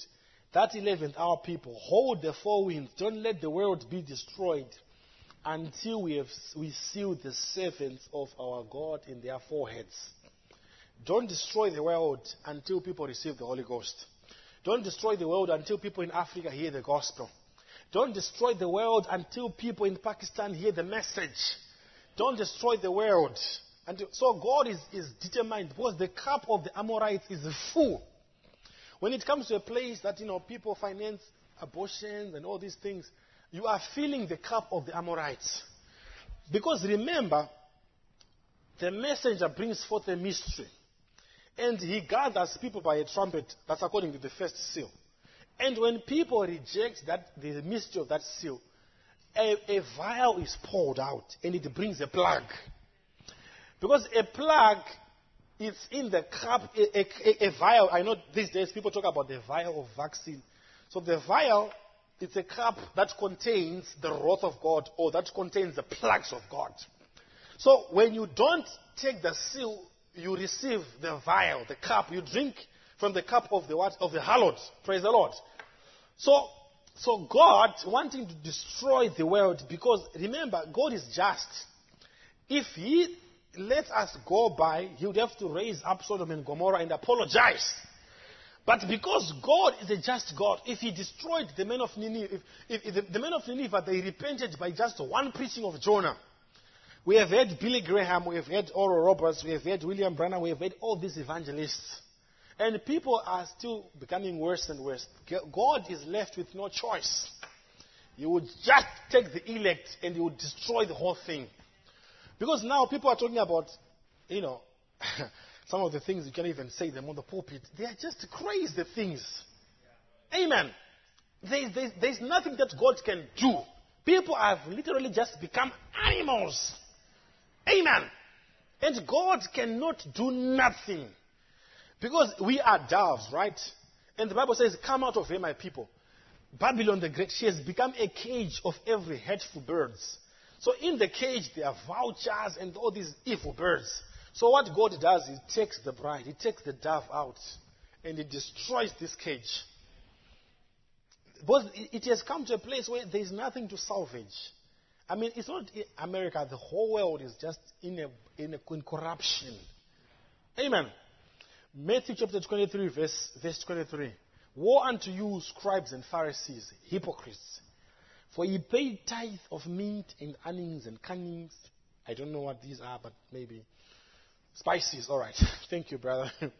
That 11th hour people hold the four winds. Don't let the world be destroyed until we have we seal the servants of our God in their foreheads. Don't destroy the world until people receive the Holy Ghost. Don't destroy the world until people in Africa hear the gospel. Don't destroy the world until people in Pakistan hear the message. Don't destroy the world. And so God is, is determined because the cup of the Amorites is full. When it comes to a place that you know people finance abortions and all these things, you are filling the cup of the Amorites. Because remember, the messenger brings forth a mystery. And he gathers people by a trumpet. That's according to the first seal. And when people reject that, the mystery of that seal, a, a vial is poured out and it brings a plague. Because a plague is in the cup, a, a, a, vial. I know these days people talk about the vial of vaccine. So the vial is a cup that contains the wrath of God or that contains the plagues of God. So when you don't take the seal you receive the vial, the cup. You drink from the cup of the what? Of the hallowed. Praise the Lord. So, so God wanting to destroy the world because remember, God is just. If He let us go by, He would have to raise up Sodom and Gomorrah and apologize. But because God is a just God, if He destroyed the men of Nineveh, if, if, if the, the men of Nineveh, they repented by just one preaching of Jonah, we have had Billy Graham, we have had Oral Roberts, we have had William Branham, we have had all these evangelists. And people are still becoming worse and worse. God is left with no choice. You would just take the elect and you would destroy the whole thing. Because now people are talking about, you know, some of the things you can't even say them on the pulpit. They are just crazy things. Amen. There's, there's, there's nothing that God can do. People have literally just become animals. Amen. And God cannot do nothing. Because we are doves, right? And the Bible says, Come out of here, my people. Babylon the Great, she has become a cage of every hateful birds. So in the cage, there are vultures and all these evil birds. So what God does, He takes the bride, He takes the dove out, and He destroys this cage. But it has come to a place where there is nothing to salvage. I mean, it's not America, the whole world is just in, a, in, a, in corruption. Amen. Matthew chapter 23, verse, verse 23. Woe unto you, scribes and Pharisees, hypocrites! For ye pay tithe of mint and onions and cunnings. I don't know what these are, but maybe spices. All right. Thank you, brother.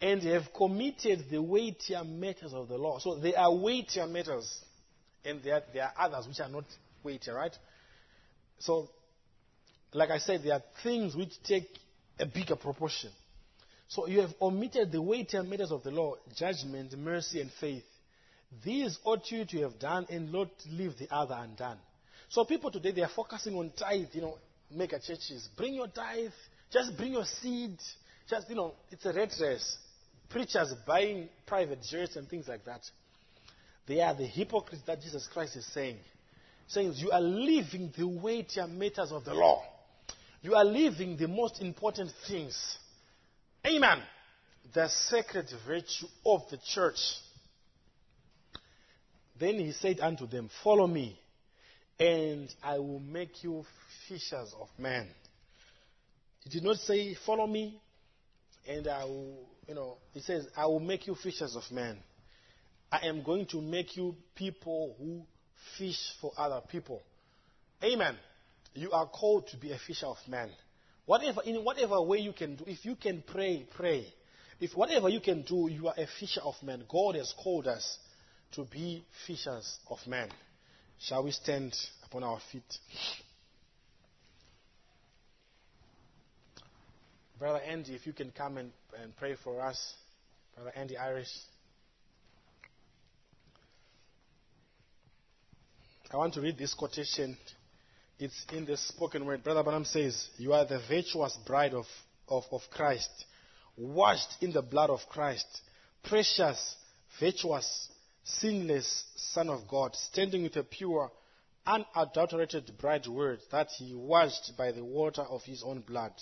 and they have committed the weightier matters of the law. So they are weightier matters, and there, there are others which are not weightier, right? So, like I said, there are things which take a bigger proportion. So you have omitted the weightier matters of the law, judgment, mercy, and faith. These ought you to have done and not leave the other undone. So people today, they are focusing on tithe, you know, mega churches. Bring your tithe, just bring your seed. Just, you know, it's a red. Preachers buying private jets and things like that. They are the hypocrites that Jesus Christ is saying. Saying you are leaving the weightier matters of the law. You are leaving the most important things. Amen. The sacred virtue of the church. Then he said unto them, Follow me, and I will make you fishers of men. He did not say, Follow me, and I will, you know, he says, I will make you fishers of men. I am going to make you people who fish for other people. Amen. You are called to be a fisher of men. Whatever, in whatever way you can do, if you can pray, pray. If whatever you can do, you are a fisher of men. God has called us to be fishers of men. Shall we stand upon our feet? Brother Andy, if you can come and, and pray for us. Brother Andy Irish. I want to read this quotation. It's in the spoken word. Brother Branham says, You are the virtuous bride of, of, of Christ, washed in the blood of Christ, precious, virtuous, sinless Son of God, standing with a pure, unadulterated bride word that he washed by the water of his own blood,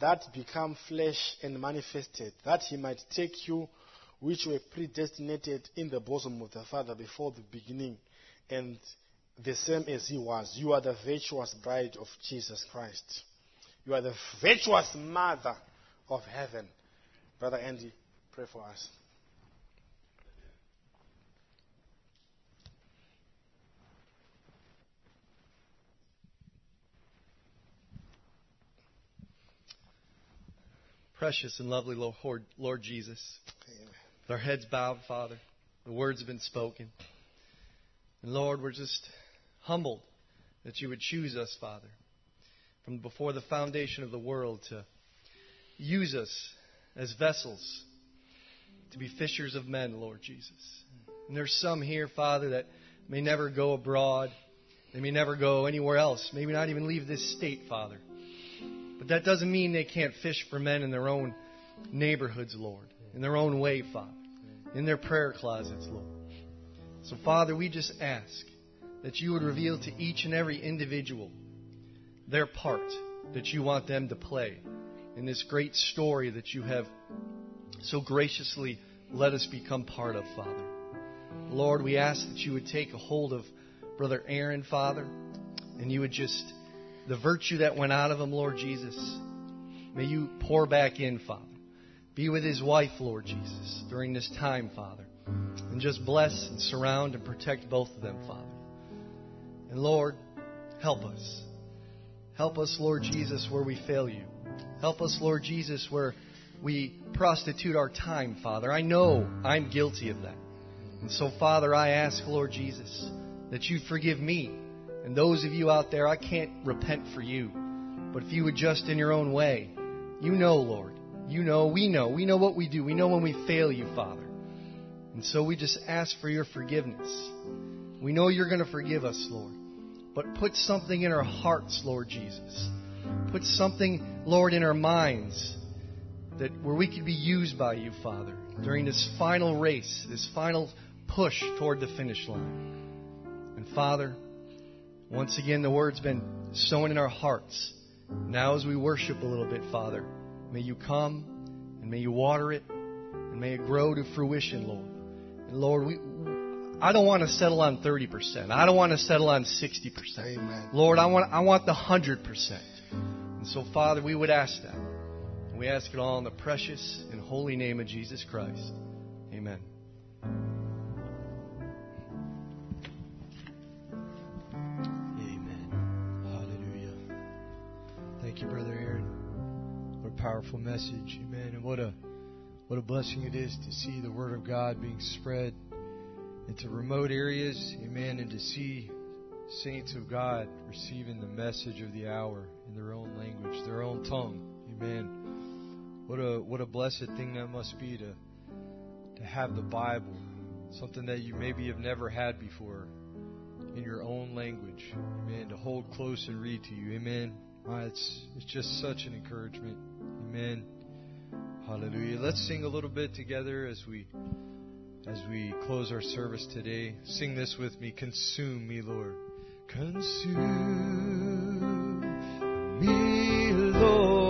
that become flesh and manifested, that he might take you which were predestinated in the bosom of the Father before the beginning, and the same as he was. You are the virtuous bride of Jesus Christ. You are the virtuous mother of heaven. Brother Andy, pray for us. Precious and lovely Lord, Lord Jesus, with our heads bowed, Father, the words have been spoken. And Lord, we're just humbled that you would choose us, Father, from before the foundation of the world to use us as vessels to be fishers of men, Lord Jesus. And there's some here, Father, that may never go abroad. They may never go anywhere else, maybe not even leave this state, Father. But that doesn't mean they can't fish for men in their own neighborhoods, Lord, in their own way, Father, in their prayer closets, Lord. So, Father, we just ask that you would reveal to each and every individual their part that you want them to play in this great story that you have so graciously let us become part of, Father. Lord, we ask that you would take a hold of Brother Aaron, Father, and you would just, the virtue that went out of him, Lord Jesus, may you pour back in, Father. Be with his wife, Lord Jesus, during this time, Father. And just bless and surround and protect both of them, Father. And Lord, help us. Help us, Lord Jesus, where we fail you. Help us, Lord Jesus, where we prostitute our time, Father. I know I'm guilty of that. And so, Father, I ask, Lord Jesus, that you forgive me. And those of you out there, I can't repent for you. but if you adjust in your own way, you know, Lord. You know, we know. We know what we do. We know when we fail you, Father. And so we just ask for your forgiveness. We know you're going to forgive us, Lord. But put something in our hearts, Lord Jesus. Put something, Lord, in our minds that where we could be used by you, Father, during this final race, this final push toward the finish line. And Father, once again, the word's been sown in our hearts. Now, as we worship a little bit, Father, may you come and may you water it and may it grow to fruition, Lord. And Lord, we, I don't want to settle on 30%. I don't want to settle on 60%. Amen. Lord, I want, I want the 100%. And so, Father, we would ask that. And we ask it all in the precious and holy name of Jesus Christ. Amen. Amen. You, Brother Aaron. What a powerful message. Amen. And what a what a blessing it is to see the Word of God being spread into remote areas. Amen. And to see saints of God receiving the message of the hour in their own language, their own tongue. Amen. What a what a blessed thing that must be to to have the Bible, something that you maybe have never had before, in your own language. Amen. To hold close and read to you. Amen. Uh, it's it's just such an encouragement. Amen. Hallelujah. Let's sing a little bit together as we as we close our service today. Sing this with me. Consume me, Lord. Consume me, Lord,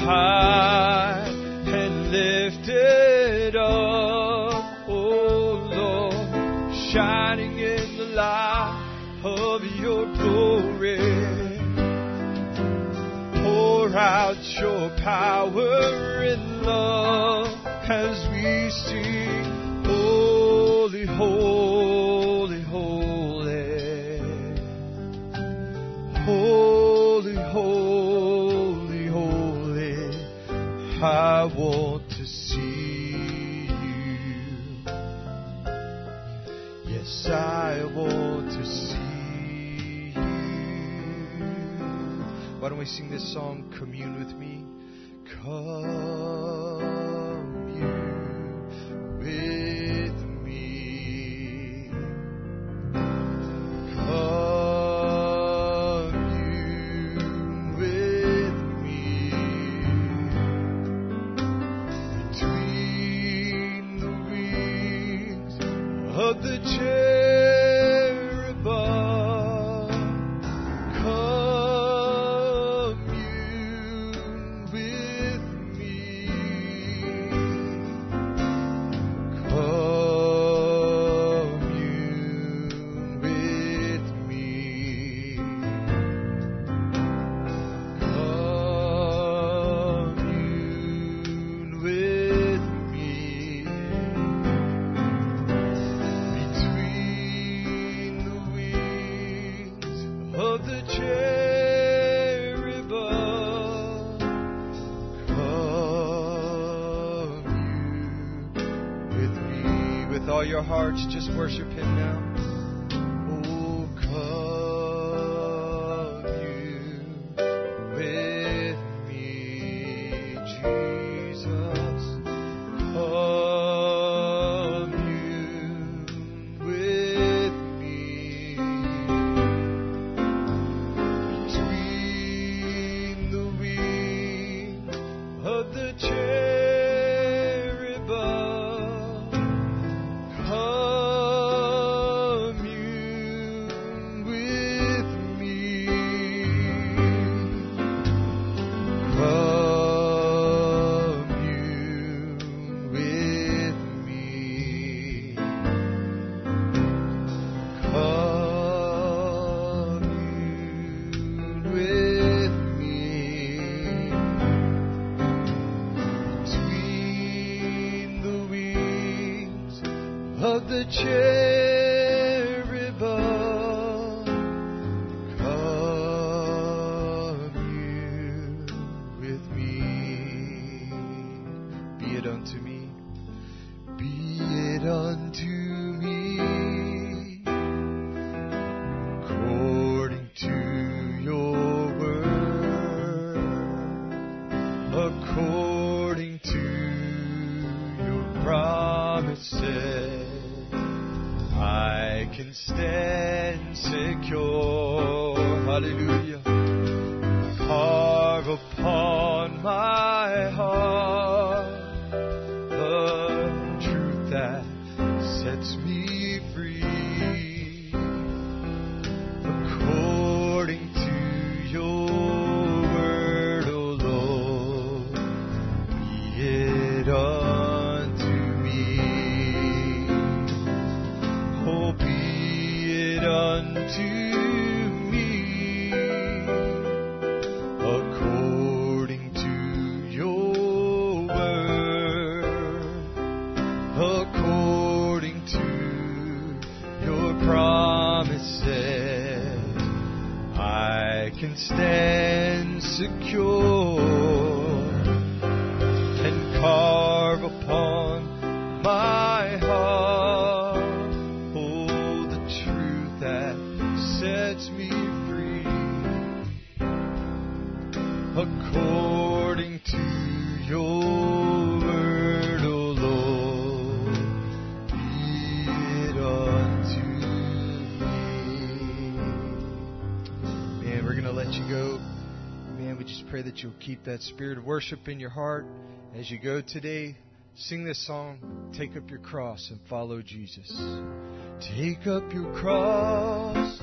high and lifted up, oh Lord, shining in the light of your glory. Pour out your power in love as we sing this song, Commune with Me? Come. Keep that spirit of worship in your heart. As you go today, sing this song, Take Up Your Cross and Follow Jesus. Take up your cross.